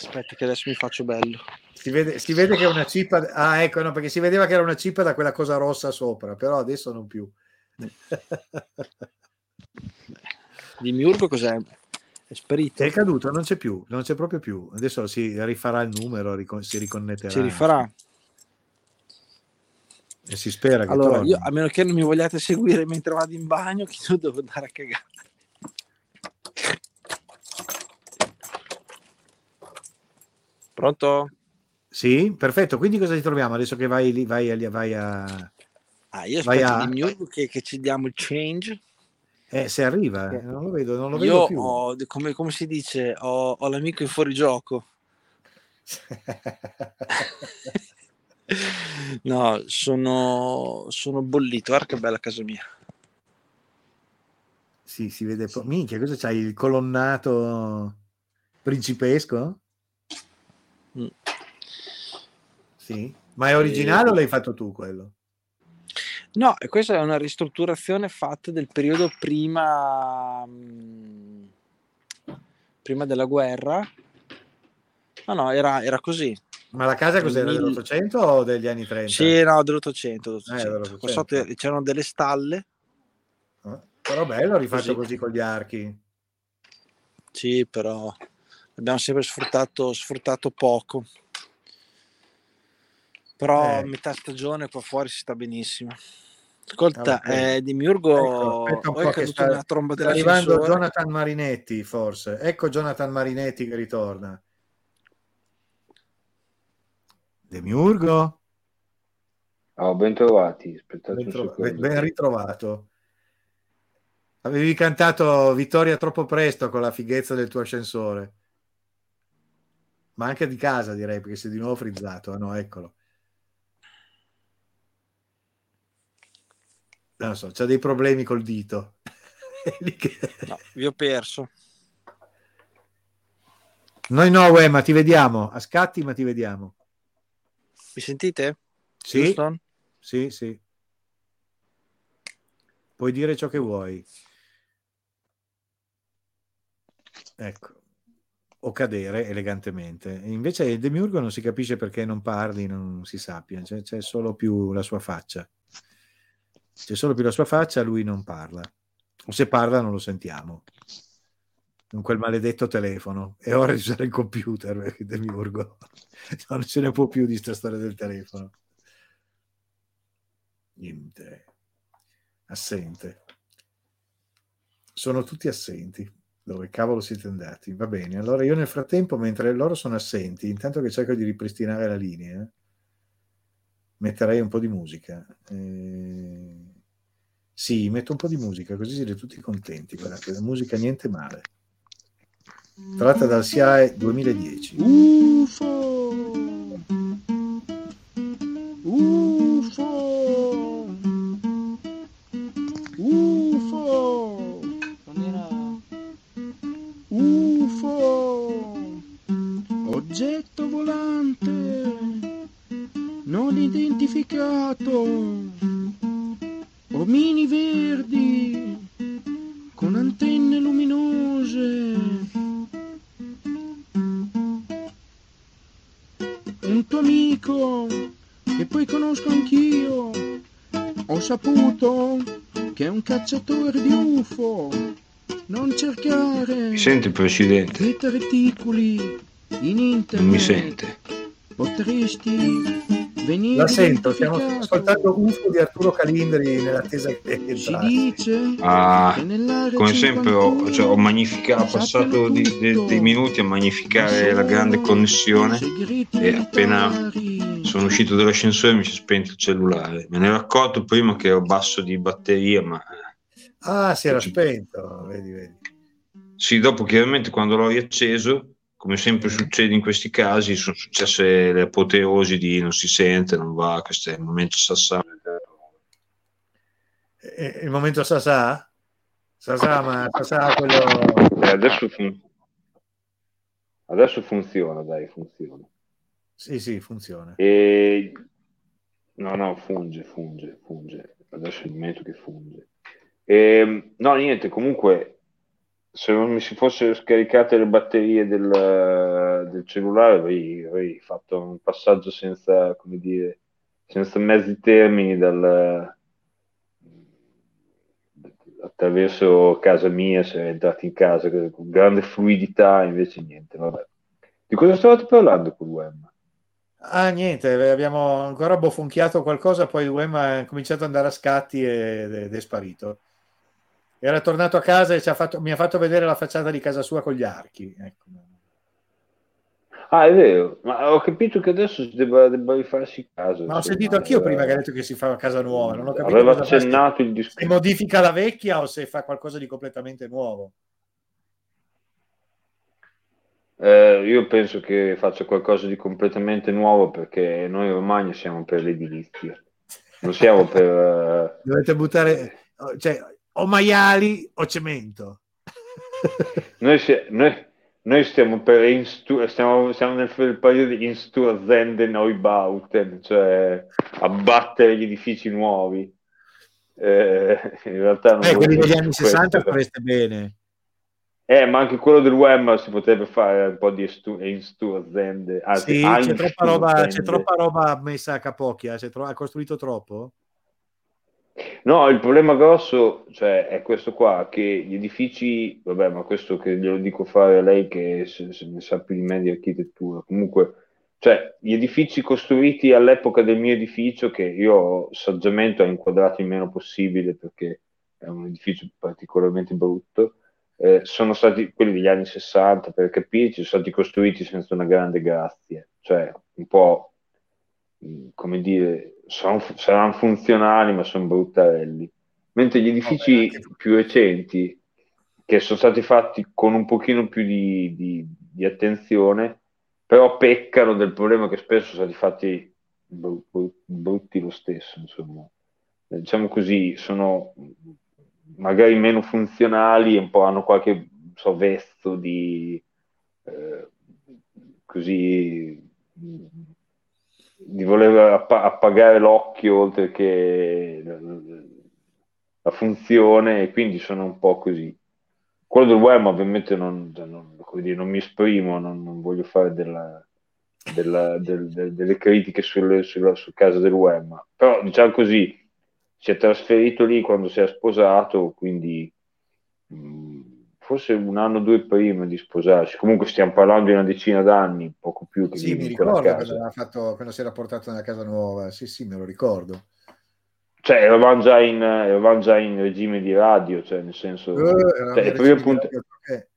Aspetta che adesso mi faccio bello. Si vede, si vede che è una cippa. Ah, ecco, no, perché si vedeva che era una cippa da quella cosa rossa sopra, però adesso non più. Di Miurgo cos'è? È sparito? È caduto, non c'è più, non c'è proprio più. Adesso si rifarà il numero, si riconnetterà. Si rifarà. E si spera che Allora, torni. io, a meno che non mi vogliate seguire mentre vado in bagno, che io devo andare a cagare. Pronto? Sì, perfetto. Quindi cosa ci troviamo adesso che vai lì, vai, vai a... Ah, io Vai aspetto a- di Miurgo che, che ci diamo il change. Eh, se arriva, Eh. non lo vedo, non lo vedo Io più. ho, come, come si dice, ho, ho l'amico in fuorigioco. No, sono, sono bollito. Guarda che bella casa mia. sì, si vede. po- Minchia, cosa c'hai? Il colonnato principesco? Mm. Sì. Ma è originale o l'hai fatto tu quello? No, e questa è una ristrutturazione fatta del periodo prima, mm, prima della guerra. No, no, era, era così. Ma la casa cos'era Mil- dell'Ottocento o degli anni 30? Sì, no, dell'Ottocento. Eh, sotto c'erano delle stalle. Eh, Però bello rifatto Così. così con gli archi. Sì, però abbiamo sempre sfruttato, sfruttato poco. Però Eh. a metà stagione qua fuori si sta benissimo. Ascolta, Ah, eh, di Miurgo Ecco, aspetta un poi po' è che caduto sta- nella tromba Sta arrivando dell'ascensore. Jonathan Marinetti, forse. Ecco Jonathan Marinetti che ritorna. Demiurgo? Oh, ben trovati, aspettate Ben, ben- ben ritrovato. Avevi cantato Vittoria troppo presto con la fighezza del tuo ascensore. Ma anche di casa, direi, perché sei di nuovo frizzato. Ah, no, eccolo. Non so, c'ha dei problemi col dito. Che- No, vi ho perso. Noi no, uè, ma ti vediamo. A scatti, ma ti vediamo. Mi sentite? Sì, Houston? sì, sì. Puoi dire ciò che vuoi. Ecco. O cadere elegantemente. Invece il Demiurgo non si capisce perché non parli, non si sappia. C'è, c'è solo più la sua faccia. C'è solo più la sua faccia, lui non parla. O se parla non lo sentiamo. Con quel maledetto telefono. È ora di usare il computer, Demiurgo. Non ce ne può più di sta storia del telefono. Niente. Assente. Sono tutti assenti. Dove cavolo siete andati? Va bene, allora io nel frattempo, mentre loro sono assenti, intanto che cerco di ripristinare la linea, metterei un po' di musica. Eh, Sì, metto un po' di musica, così siete tutti contenti. Guardate, la musica niente male. Tratta dal SIAE 2010. UFO sente Presidente? Meta reticoli in internet. Non mi sente. Potresti venire La sento, stiamo ascoltando UFO di Arturo Calindri nell'attesa che Si entra. dice Ah, come sempre ho, 51 cioè, ho magnificato, ho passato di- de- dei minuti a magnificare la grande connessione e appena sono uscito dall'ascensore mi si è spento il cellulare. Me ne ero accorto prima che ero basso di batteria, ma Ah, si era spento, vedi, vedi. Sì, dopo chiaramente quando l'ho riacceso, come sempre succede in questi casi, sono successe le apoteosi di non si sente, non va, questo è il momento sassà. E- e il momento Sasà? Sasà, ma Sasà quello... Eh, adesso, fun- adesso funziona, dai, funziona. Sì, sì, funziona. E... No, no, funge, funge, funge. Adesso è il momento che funge. E, no, niente, comunque, se non mi si fossero scaricate le batterie del, del cellulare, avrei, avrei fatto un passaggio senza, come dire, senza mezzi termini dal, attraverso casa mia, sarei entrato in casa con grande fluidità, invece niente, vabbè. Di cosa stavate parlando con web? Ah, niente, abbiamo ancora bofonchiato qualcosa, poi il Wem ha cominciato ad andare a scatti ed è sparito. Era tornato a casa e ci ha fatto- mi ha fatto vedere la facciata di casa sua con gli archi. Ecco. Ah, è vero, ma ho capito che adesso si debba, debba rifarsi casa. Ma ho sentito anch'io prima che ha detto che si fa una casa nuova. Non ho capito Aveva cosa fa, se- accennato il se discorso. modifica la vecchia o se fa qualcosa di completamente nuovo. Eh, io penso che faccia qualcosa di completamente nuovo perché noi romani siamo per l'edilizia, non siamo per... eh, Dovete buttare, cioè, o maiali o cemento. Noi, si- noi- noi stiamo per instu- stiamo, siamo nel periodo di Insturzende Neubauten, cioè abbattere gli edifici nuovi. Eh, in realtà non Eh, quelli degli anni questo. 60 fareste bene. Eh, ma anche quello del web si potrebbe fare un po' di estu- Insturzende. Anzi, Sì, c'è troppa, roba, c'è troppa roba messa a capocchia. tro- ha costruito troppo? No, il problema grosso cioè, è questo qua, che gli edifici, vabbè, ma questo che glielo dico fare a lei che se, se ne sa più di me di architettura, comunque, cioè, gli edifici costruiti all'epoca del mio edificio, che io saggiamente ho inquadrato il meno possibile perché è un edificio particolarmente brutto, eh, sono stati quelli degli anni 60, per capirci, sono stati costruiti senza una grande grazia, cioè un po' come dire, sono- saranno funzionali ma sono bruttarelli. Mentre gli edifici più recenti, che sono stati fatti con un pochino più di, di- di attenzione, però peccano del problema che spesso sono stati fatti bru- bru- brutti lo stesso, insomma. Diciamo così, sono magari meno funzionali e un po' hanno qualche so, vezzo di eh, così di voler appa- appagare l'occhio oltre che la, funzione e quindi sono un po' così. Quello del web ovviamente non, non- dire, non mi esprimo, non, non voglio fare della- della- del- del- delle critiche sulle, sulla, sul caso del web, però diciamo così, si è trasferito lì quando si è sposato, quindi mh, forse un anno o due prima di sposarsi, comunque stiamo parlando di una decina d'anni, poco più che Sì, mi ricordo quando, fatto, quando si era portato nella casa nuova. Sì, sì, me lo ricordo. Cioè, eravamo già in, eravamo già in regime di radio, cioè nel senso, eravamo cioè, le, prime regime punt- di radio, perché-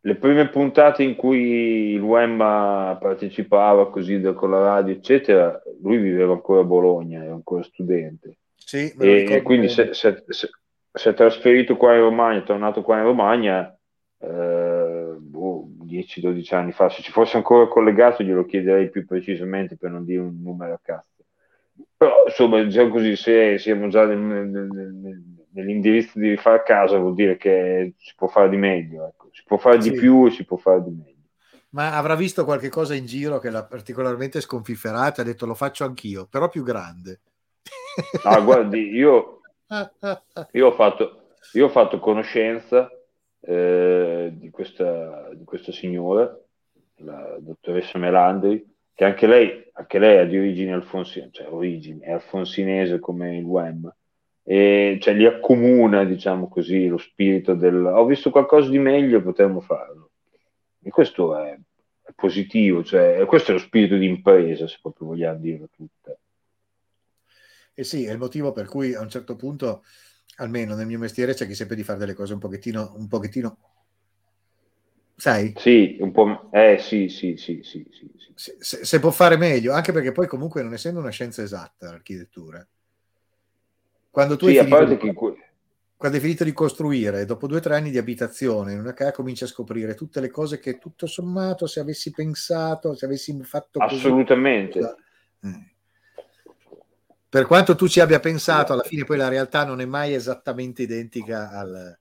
le prime puntate in cui il Wemma partecipava così da- con la radio, eccetera, lui viveva ancora a Bologna, era ancora studente. Sì, E, e quindi bene. si è- si è- trasferito qua in Romagna, è tornato qua in Romagna eh, boh, 10-12 anni fa. Se ci fosse ancora collegato glielo chiederei più precisamente per non dire un numero a cazzo. Però insomma, diciamo così, se siamo già nel- nel- nel- nell'indirizzo di rifare casa vuol dire che si può fare di meglio, ecco. si può fare di Sì. più e si può fare di meglio. Ma avrà visto qualche cosa in giro che l'ha particolarmente sconfifferata, ha detto lo faccio anch'io, però più grande. Ah, guardi, io Io ho fatto, io ho fatto conoscenza eh, di, questa, di questa signora, la dottoressa Melandri, che anche lei, anche lei è di origine alfonsinese, cioè origine, è alfonsinese come il Wem, e cioè, li accomuna, diciamo così, lo spirito del ho visto qualcosa di meglio, potremmo farlo. E questo è, è positivo, cioè, questo è lo spirito di impresa, se proprio vogliamo dirlo tutta. E sì, è il motivo per cui a un certo punto, almeno nel mio mestiere, c'è chi sempre di fare delle cose un pochettino, un pochettino sai? Sì, un po'. Eh sì, sì, sì, sì, sì, sì. Se, se- se può fare meglio, anche perché poi comunque non essendo una scienza esatta l'architettura, quando tu Sì, hai finito, di, che quando hai finito di costruire, dopo due o tre anni di abitazione in una casa, cominci a scoprire tutte le cose che tutto sommato, se avessi pensato, se avessi fatto così, assolutamente. eh. Per quanto tu ci abbia pensato, alla fine poi la realtà non è mai esattamente identica al-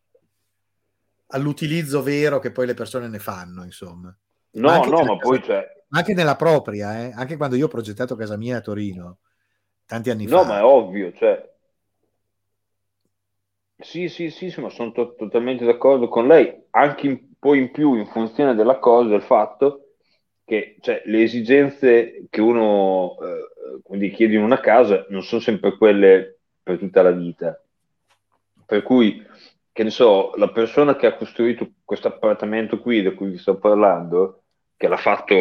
all'utilizzo vero che poi le persone ne fanno, insomma. Ma No, anche no, ma poi casa- ma anche nella propria, eh, anche quando io ho progettato casa mia a Torino, tanti anni no, fa, ma è ovvio, cioè. Sì, sì, sì, sì, ma sono to- totalmente d'accordo con lei, anche in- poi in più in funzione della cosa, del fatto che cioè, le esigenze che uno eh, quindi chiede in una casa non sono sempre quelle per tutta la vita. Per cui, che ne so, la persona che ha costruito questo appartamento qui, da cui vi sto parlando, che l'ha fatto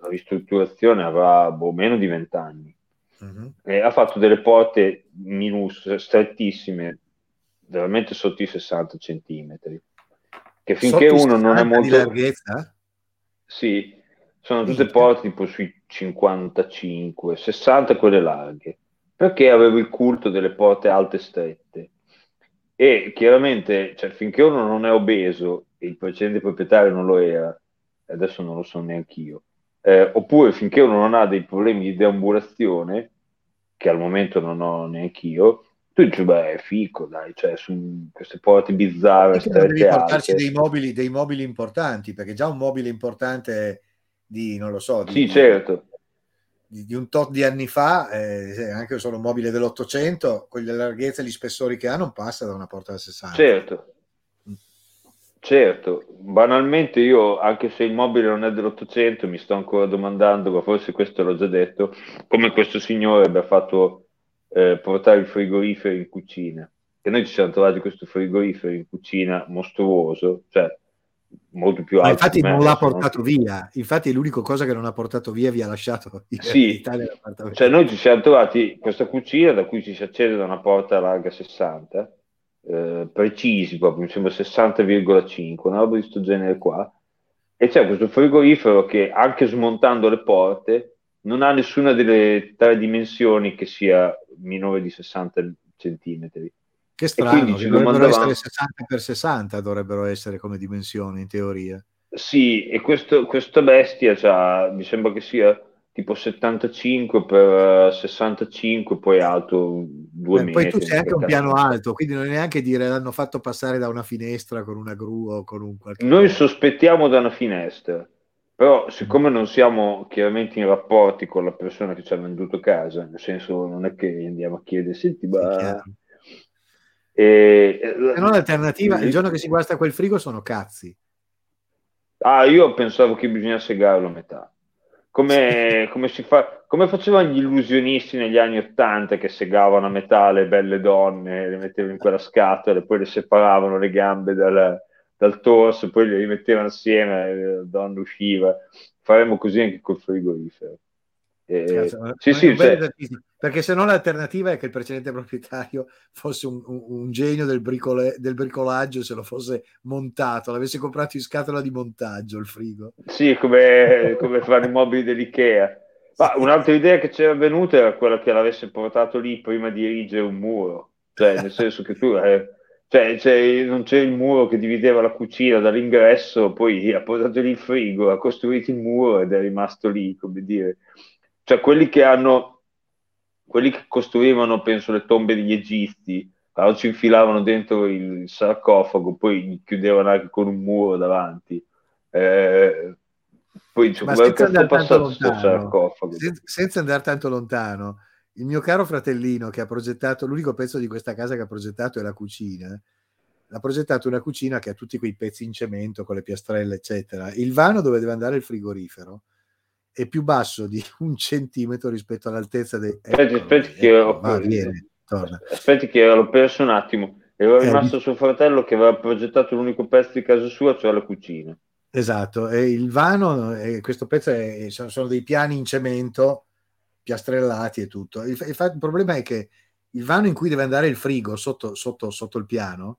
la ristrutturazione avrà boh, meno di vent'anni, Mhm. e ha fatto delle porte minus, strettissime, veramente sotto i 60 centimetri, che finché Sotto uno non è 60 di molto... larghezza? Sì, sono tutte porte tipo sui 55, 60 quelle larghe, perché avevo il culto delle porte alte e strette. E chiaramente, cioè, finché uno non è obeso, e il precedente proprietario non lo era, e adesso non lo so neanche io, eh, oppure finché uno non ha dei problemi di deambulazione, che al momento non ho neanche io, tu dici, beh, è fico, dai, cioè, su queste porte bizzarre, devi portarci dei mobili, dei mobili importanti, perché già un mobile importante di, non lo so, di, Sì, certo. di- di un tot di anni fa, eh, anche solo un mobile dell'Ottocento, con le larghezze e gli spessori che ha, non passa da una porta da 60. Certo, certo, banalmente io, anche se il mobile non è dell'Ottocento, mi sto ancora domandando, ma forse questo l'ho già detto, come questo signore abbia fatto eh, portare il frigorifero in cucina. Che noi ci siamo trovati questo frigorifero in cucina mostruoso, cioè molto più Ma alto infatti di me, non l'ha adesso non- portato via, infatti è l'unica cosa che non ha portato via, vi ha lasciato Sì, cioè noi ci siamo trovati questa cucina da cui ci si accede da una porta larga 60, eh, precisi proprio, mi sembra 60,5, una roba di questo genere qua, e c'è questo frigorifero che anche smontando le porte non ha nessuna delle tre dimensioni che sia minore di 60 centimetri. Che strano, che dovrebbero domandavamo... essere 60 per 60, dovrebbero essere come dimensioni in teoria. Sì, e questo, questa bestia c'ha, mi sembra che sia tipo 75 per 65, poi alto 2 Beh, poi tu metri. sei anche un piano 40. alto, quindi non è neanche dire l'hanno fatto passare da una finestra con una gru o con un qualche Noi sospettiamo da una finestra, però siccome non siamo chiaramente in rapporti con la persona che ci ha venduto casa, nel senso non è che andiamo a chiedere, senti, Sì, ma... chiaro. E, Se no l'alternativa, il giorno che si guasta quel frigo sono cazzi. Ah, io pensavo che bisogna segarlo a metà. Come, come si fa, come facevano gli illusionisti negli anni Ottanta che segavano a metà le belle donne, le mettevano in quella scatola e poi le separavano le gambe dal, dal torso, poi le rimettevano assieme e la donna usciva. Faremo così anche col frigorifero. Eh, sì, sì, cioè, perché se no l'alternativa è che il precedente proprietario fosse un, un- un genio del, bricole- del bricolaggio, se lo fosse montato, l'avesse comprato in scatola di montaggio il frigo. Sì, come, come fanno i mobili dell'IKEA. Ma un'altra idea che c'era venuta era quella che l'avesse portato lì prima di erigere un muro, cioè nel senso che tu eh, cioè, c'è- non c'è il muro che divideva la cucina dall'ingresso, poi ha portato lì il frigo, ha costruito il muro ed è rimasto lì, come dire. Cioè quelli che hanno, quelli che costruivano, penso, le tombe degli egizi, allora ci infilavano dentro il sarcofago, poi chiudevano anche con un muro davanti. Eh, poi dice, Ma senza andare tanto lontano, sarcofago? sen- senza andare tanto lontano, il mio caro fratellino che ha progettato, l'unico pezzo di questa casa che ha progettato è la cucina. Ha progettato una cucina che ha tutti quei pezzi in cemento con le piastrelle, eccetera. Il vano dove deve andare il frigorifero è più basso di un centimetro rispetto all'altezza dei. Aspetta, Eccolo aspetta lì, che ecco, ho- va, viene. torna. Aspetti che l'ho perso un attimo. Era Eh, rimasto suo fratello che aveva progettato l'unico pezzo di casa sua, cioè la cucina. Esatto, e il vano, eh, questo pezzo è- sono, dei piani in cemento piastrellati e tutto. Il, il il problema è che il vano in cui deve andare il frigo sotto, sotto- sotto il piano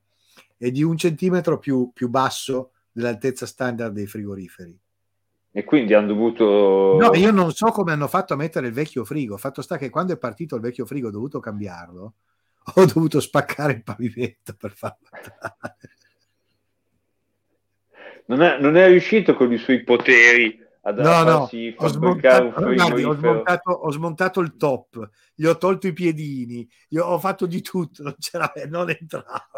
è di un centimetro più, più basso dell'altezza standard dei frigoriferi. E quindi hanno dovuto... No, io non so come hanno fatto a mettere il vecchio frigo. Fatto sta che quando è partito il vecchio frigo ho dovuto cambiarlo, ho dovuto spaccare il pavimento per farlo. Non è, non è riuscito con i suoi poteri ad No, no, ho smontato, guardi, ho, smontato, ho smontato il top, gli ho tolto i piedini, gli ho, ho fatto di tutto, non, c'era, non entrava.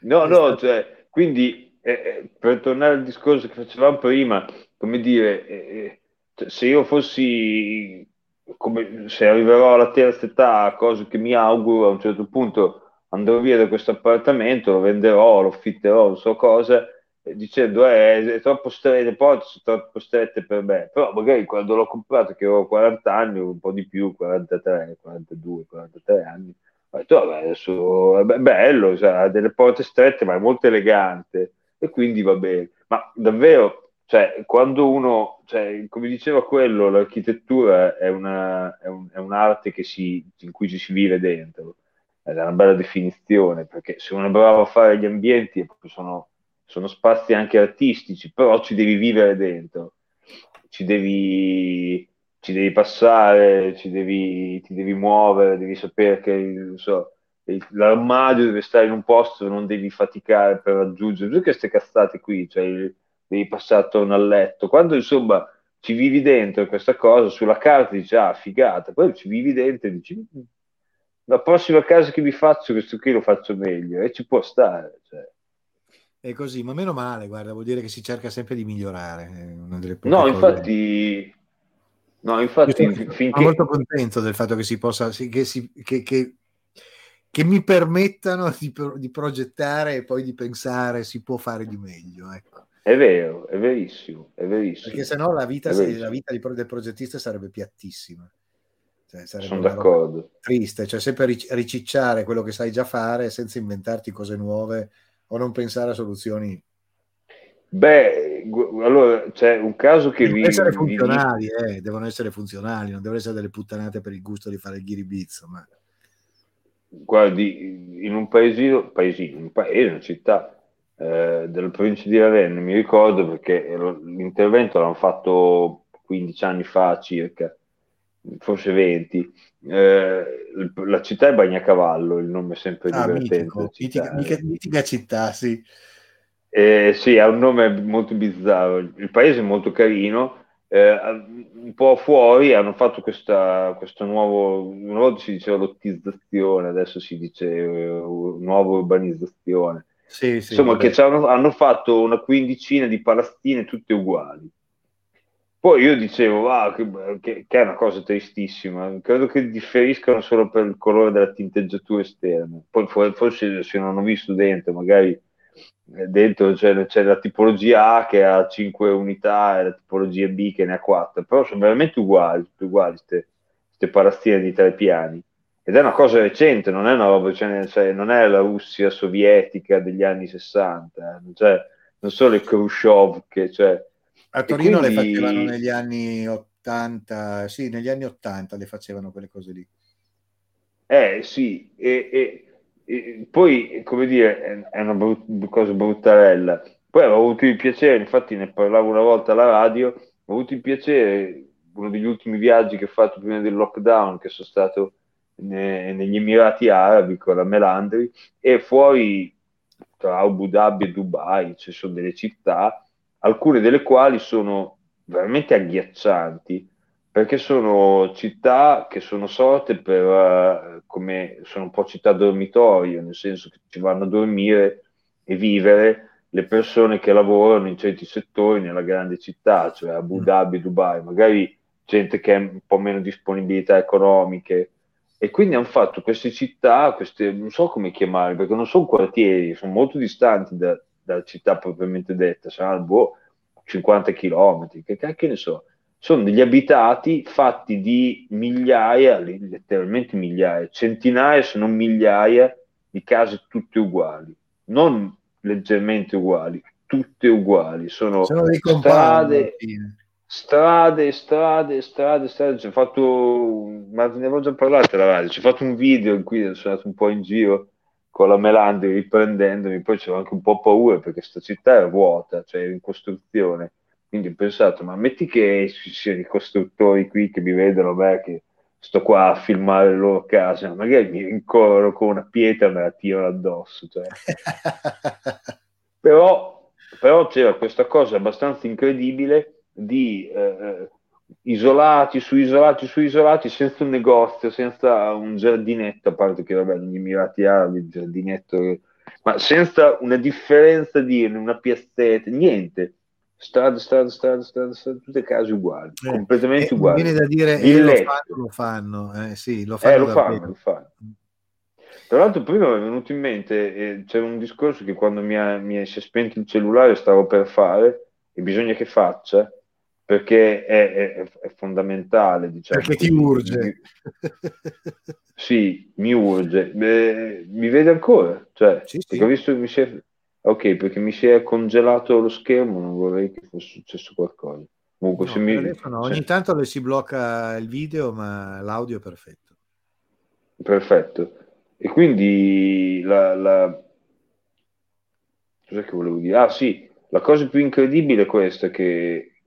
No, no, cioè, quindi eh, eh, per tornare al discorso che facevamo prima, come dire, eh, eh, cioè, se io fossi, come, se arriverò alla terza età, cosa che mi auguro, a un certo punto andrò via da questo appartamento, lo venderò, lo affitterò, non so cosa, eh, dicendo eh, è troppo strette, le porte sono troppo strette per me, però magari quando l'ho comprato, che avevo 40 anni, un po' di più, 43, 42, 43 anni, ho detto, vabbè, adesso è be- bello, cioè, ha delle porte strette, ma è molto elegante e quindi va bene. Ma davvero, cioè, quando uno, cioè, come diceva quello, l'architettura è, una, è, un- è un'arte si, in cui ci si vive dentro. È una bella definizione, perché se uno è bravo a fare gli ambienti, sono, sono spazi anche artistici, però ci devi vivere dentro, ci devi, ci devi passare, ci devi, ti devi muovere, devi sapere che non so, l'armadio deve stare in un posto, non devi faticare per raggiungere tutte queste cazzate qui, cioè devi passare attorno al letto. Quando insomma ci vivi dentro questa cosa, sulla carta dici ah figata, poi ci vivi dentro e dici "Mm, la prossima casa che mi faccio questo qui lo faccio meglio e ci può stare. Cioè. È così, ma meno male, guarda, vuol dire che si cerca sempre di migliorare. è una delle poche No, cose- infatti, no, infatti sono, sono finché... molto contento del fatto che si possa, che, si, che, che- che mi permettano di, di progettare e poi di pensare si può fare di meglio. Ecco. È vero, è verissimo, è verissimo. Perché sennò la vita, se- la vita del progettista sarebbe piattissima. Cioè, sarebbe Sono d'accordo. triste, cioè sempre ric- ricicciare quello che sai già fare senza inventarti cose nuove o non pensare a soluzioni. Beh, gu- allora c'è un caso che vi, Devono essere vi- funzionali, eh, devono essere funzionali, non devono essere delle puttanate per il gusto di fare il ghiribizzo. Ma... guardi, in un paesino, paesino, un paese, una città eh, della provincia di Ravenna, mi ricordo perché l'intervento l'hanno fatto 15 anni fa circa, forse 20. Eh, la città è Bagnacavallo, il nome è sempre Ah, divertente. mitico, da mitica, mitica città, sì. Eh, sì, ha un nome molto bizzarro. Il paese è molto carino. Eh, un po' fuori hanno fatto questa, questo nuovo, una volta si diceva lottizzazione, adesso si dice eh, nuova urbanizzazione. Sì, sì, Insomma, vabbè. che hanno, hanno fatto una quindicina di palastine tutte uguali. Poi io dicevo, ah, che, che- che è una cosa tristissima, credo che differiscano solo per il colore della tinteggiatura esterna. Poi for- forse se non ho visto dentro, magari dentro c'è, c'è la tipologia A che ha 5 unità e la tipologia B che ne ha 4, però sono veramente uguali, uguali queste palastine di tre piani. Ed è una cosa recente, non è una roba, cioè, cioè, non è la Russia sovietica degli anni 60, eh, cioè, non sono le Khrushchev che, cioè, A Torino le quindi- facevano negli anni 80, sì, negli anni 80 le facevano quelle cose lì. Eh sì, e, e- poi come dire, è- è una brut- cosa bruttarella. Poi avevo avuto il piacere, infatti ne parlavo una volta alla radio, ho avuto il piacere, uno degli ultimi viaggi che ho fatto prima del lockdown, che sono stato ne- negli Emirati Arabi con la Melandri, e fuori tra Abu Dhabi e Dubai ci sono delle città, alcune delle quali sono veramente agghiaccianti perché sono città che sono sorte per, eh, come sono un po' città dormitorio, nel senso che ci vanno a dormire e vivere le persone che lavorano in certi settori nella grande città, cioè Abu Dhabi, Dubai, magari gente che ha un po' meno disponibilità economiche. E quindi hanno fatto queste città, queste, non so come chiamarle, perché non sono quartieri, sono molto distanti da- dalla città propriamente detta, saranno boh, 50 km, che cacchio ne so sono degli abitati fatti di migliaia, letteralmente migliaia, centinaia se non migliaia di case tutte uguali, non leggermente uguali, tutte uguali, sono, Sono strade, strade, strade, strade, strade. Ci ho fatto, ma ne avevo già parlato alla radio, ci ho fatto un video in cui sono andato un po' in giro con la Melandi riprendendomi, poi c'avevo anche un po' paura perché questa città era vuota, cioè in costruzione, quindi ho pensato, ma metti che ci siano i costruttori qui che mi vedono me che sto qua a filmare le loro case, magari mi rincorrono con una pietra e me la tirano addosso, cioè. Però, però c'era questa cosa abbastanza incredibile di eh, isolati su isolati su isolati, senza un negozio, senza un giardinetto, a parte che vabbè, negli Emirati Arabi il giardinetto, ma senza una differenza di una piazzetta, niente. Strade, strade, strade, strade, strade, tutte case uguali, Eh, completamente eh, uguali. viene da dire, Il eh, lo fanno, lo fanno, eh, sì, lo fanno Eh, lo fanno, lo fanno. Tra l'altro prima mi è venuto in mente, eh, c'era un discorso che quando mi, ha- mi è- si è spento il cellulare stavo per fare e bisogna che faccia perché è, è- è fondamentale, diciamo Perché ti urge. Sì, mi urge. Beh, mi vede ancora? Cioè, Sì, sì. visto mi si è... Ok, perché mi si è congelato lo schermo, non vorrei che fosse successo qualcosa. Comunque, No, se mi... no, Ogni tanto le si blocca il video, ma l'audio è perfetto. Perfetto. E quindi la, la... Cos'è che volevo dire? Ah sì, la cosa più incredibile è questa, che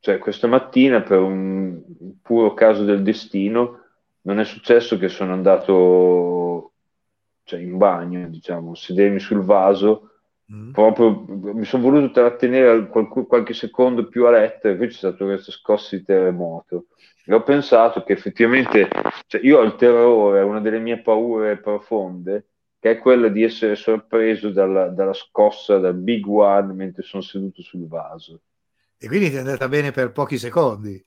cioè, questa mattina per un puro caso del destino non è successo che sono andato cioè, in bagno, diciamo, sedermi sul vaso, Mm? proprio mi sono voluto trattenere qualche, qualche secondo più a letto e poi c'è stata questa scossa di terremoto. E ho pensato che effettivamente cioè, io ho il terrore, una delle mie paure profonde, che è quella di essere sorpreso dalla, dalla scossa, dal big one mentre sono seduto sul vaso. E quindi ti è andata bene per pochi secondi.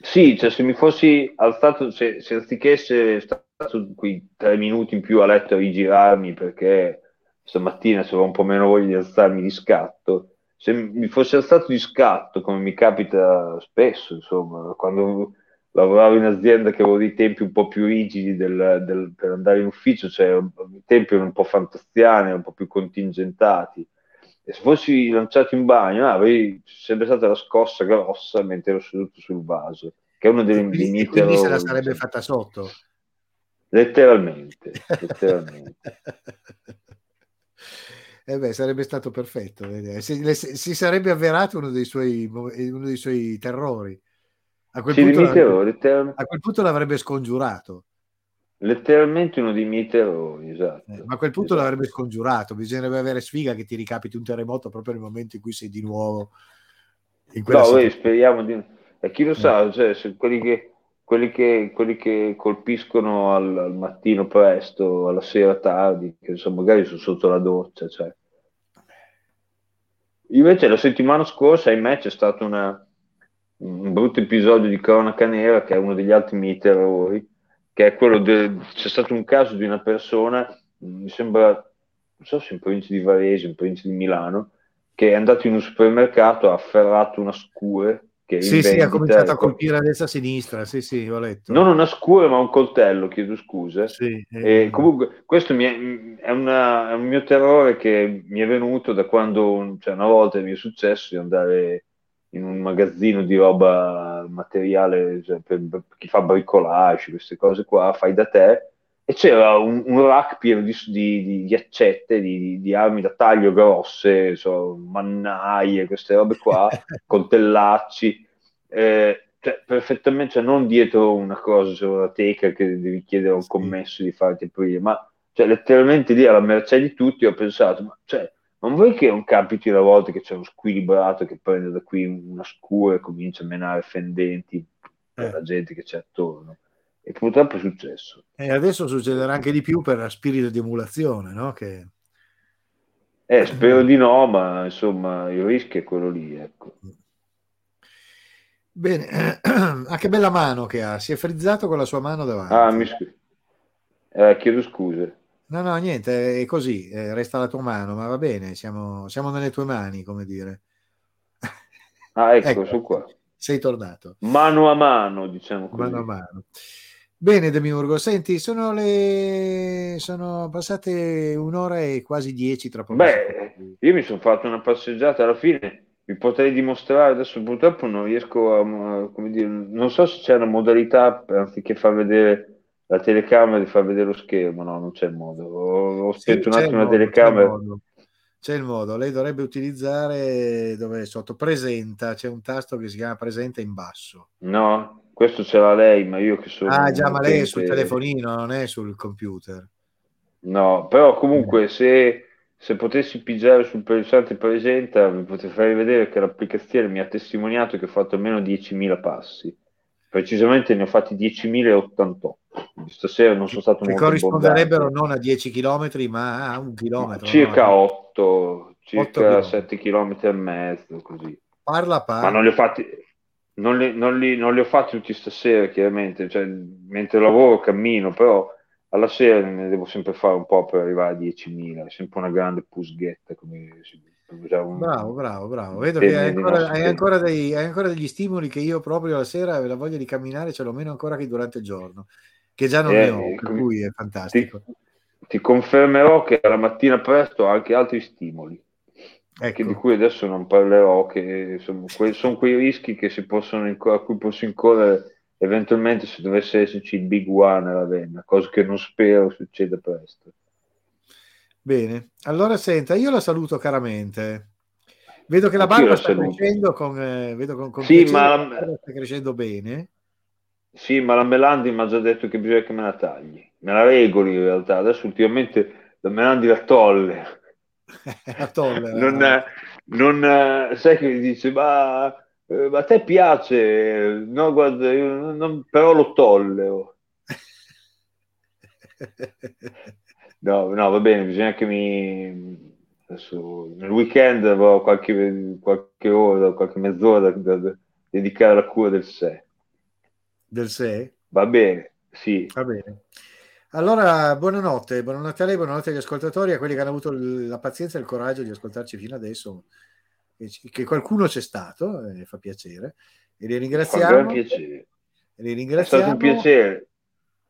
Sì, cioè se mi fossi alzato, se, se anziché essere stato quei tre minuti in più a letto a rigirarmi perché stamattina avevo un po' meno voglia di alzarmi di scatto, se mi fossi alzato di scatto, come mi capita spesso, insomma, quando lavoravo in azienda che avevo dei tempi un po' più rigidi del- del- per andare in ufficio, cioè i tempi erano un po' fantastiani, un po' più contingentati. E se fossi lanciato in bagno, ah, avrei sempre stata la scossa grossa mentre ero seduto sul vaso, che è uno dei, quindi, miei e quindi se la sarebbe fatta sotto. Letteralmente, letteralmente. Eh beh, sarebbe stato perfetto. vedi. Si, sarebbe avverato uno dei suoi, mo- uno dei suoi terrori. A quel, Sì, punto letteral- a quel punto l'avrebbe scongiurato. letteralmente uno dei miei terrori, esatto. Eh, ma a quel punto Esatto. l'avrebbe scongiurato. Bisognerebbe avere sfiga che ti ricapiti un terremoto proprio nel momento in cui sei di nuovo in quella No, situazione. speriamo di... E chi lo sa, cioè, se quelli che, quelli che, quelli che colpiscono al, al mattino presto, alla sera tardi, che insomma, magari sono sotto la doccia, cioè. Invece la settimana scorsa, ahimè, c'è stato una- un brutto episodio di cronaca nera, che è uno degli altri miei terrori, che è quello del... c'è stato un caso di una persona, mi sembra, non so se in provincia di Varese, in provincia di Milano, che è andato in un supermercato, ha afferrato una scure che Sì, sì, ha cominciato a ecco. colpire a destra e a sinistra. Sì, sì, ho letto. non una scure ma un coltello, chiedo scusa. Sì, eh, E comunque questo mi è, è una- è un mio terrore che mi è venuto da quando, cioè una volta mi è successo di andare in un magazzino di roba materiale, cioè per, per chi fa bricolage, queste cose qua, fai da te, e c'era un, un rack pieno di, di- di- accette, di, di- armi da taglio grosse, so, mannaie, queste robe qua, coltellacci, eh, cioè, perfettamente, cioè, non dietro una cosa, cioè una teca che devi chiedere a un commesso di farti aprire, ma cioè, letteralmente lì alla mercé di tutti ho pensato, ma cioè, non vuoi che non capiti una volta che c'è uno squilibrato che prende da qui una scura e comincia a menare fendenti per Eh. la gente che c'è attorno? E purtroppo è successo. E adesso succederà anche di più per spirito di emulazione, no? Che... Eh, spero di no, ma insomma il rischio è quello lì, ecco. Bene, ah, che bella mano che ha, si è frizzato con la sua mano davanti. Ah, mi scu- eh, chiedo scuse. No, no, niente, è così, eh, resta la tua mano, ma va bene, siamo, siamo nelle tue mani, come dire. Ah, ecco, Ecco. sono qua. sei tornato. Mano a mano, diciamo così. Mano a mano. Bene, Demiurgo, senti, sono le sono passate un'ora e quasi dieci tra poco. Beh, io mi sono fatto una passeggiata alla fine, vi potrei dimostrare, adesso purtroppo non riesco a, come dire, non so se c'è una modalità anziché far vedere la telecamera di far vedere lo schermo, no, non c'è il modo. Ho, ho Sì, un attimo la telecamera. C'è il, modo. C'è il modo. Lei dovrebbe utilizzare dove è sotto presenta, c'è un tasto che si chiama presenta in basso. No, questo ce l'ha lei, ma io che sono Ah, già, ma lei è sul telefonino, non è sul computer. No, però comunque se, se potessi pigiare sul pulsante presenta, vi potrei fare vedere che l'applicazione mi ha testimoniato che ho fatto almeno 10.000 passi. Precisamente ne ho fatti 10.088. Quindi Stasera non sono stato Che molto corrisponderebbero abbondante. non a 10 km, ma a un chilometro. Circa no? 8, circa chilometri. 7 km e mezzo, così. Parla, parla. Ma non li ho fatti, non li, non li- non li ho fatti tutti stasera, chiaramente. Cioè, mentre lavoro cammino, però alla sera ne devo sempre fare un po' per arrivare a 10.000. È sempre una grande pusghetta. Come si usare un- Bravo, bravo, bravo. Vedo che hai ancora, hai ancora dei- hai ancora degli stimoli che io proprio la sera la voglia di camminare ce l'ho meno ancora che durante il giorno, che già non Eh, ne ho, per com- cui è Ti, fantastico. ti confermerò che alla mattina presto ho anche altri stimoli. Che di Ecco, cui adesso non parlerò, che sono, que- sono quei rischi che si possono inco- a cui posso incorrere eventualmente se dovesse esserci il Big One alla Ravenna, cosa che non spero succeda presto. bene. Allora senta, io la saluto caramente. Vedo che la barba sta saluto. crescendo con, eh, vedo con, con Sì, ma- la sta crescendo bene. Sì, ma la Melandi mi ha già detto che bisogna che me la tagli. Me la regoli in realtà. Adesso ultimamente la Melandi la tolle. Non, non, eh, sai che mi dice, ma, eh, ma a te piace? No, guarda, io non- però lo tollero. No, no, va bene, bisogna che mi... Adesso, nel weekend avrò qualche, qualche ora, qualche mezz'ora da, da- dedicare alla cura del sé. Del 6? Va bene, sì. Va bene. Allora, buonanotte, buonanotte a lei, buonanotte agli ascoltatori, a quelli che hanno avuto la pazienza e il coraggio di ascoltarci fino adesso, che, qualcuno c'è stato, e fa piacere, e li ringraziamo. piacere. Li È ringraziamo. stato un piacere.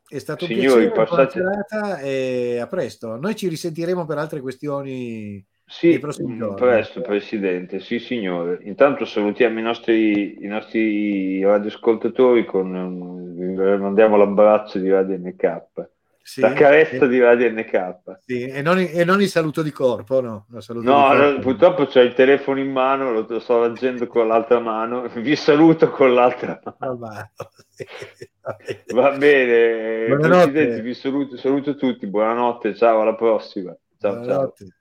È stato un Signori, piacere, buona passate- serata e a presto. Noi ci risentiremo per altre questioni Sì, mm, presto, Presidente. Sì, signore. Intanto salutiamo i nostri, i nostri radioascoltatori con um, mandiamo l'abbraccio di Radio NK, Sì, la carezza e, di Radio NK. sì, e non, e non il saluto di corpo, no? No, di corpo. purtroppo c'è il telefono in mano, lo, sto leggendo con l'altra mano. Vi saluto con l'altra mano. Va bene. Va bene. Va bene, vi saluto, saluto tutti. Buonanotte, ciao, alla prossima. Ciao, ciao. Buonanotte.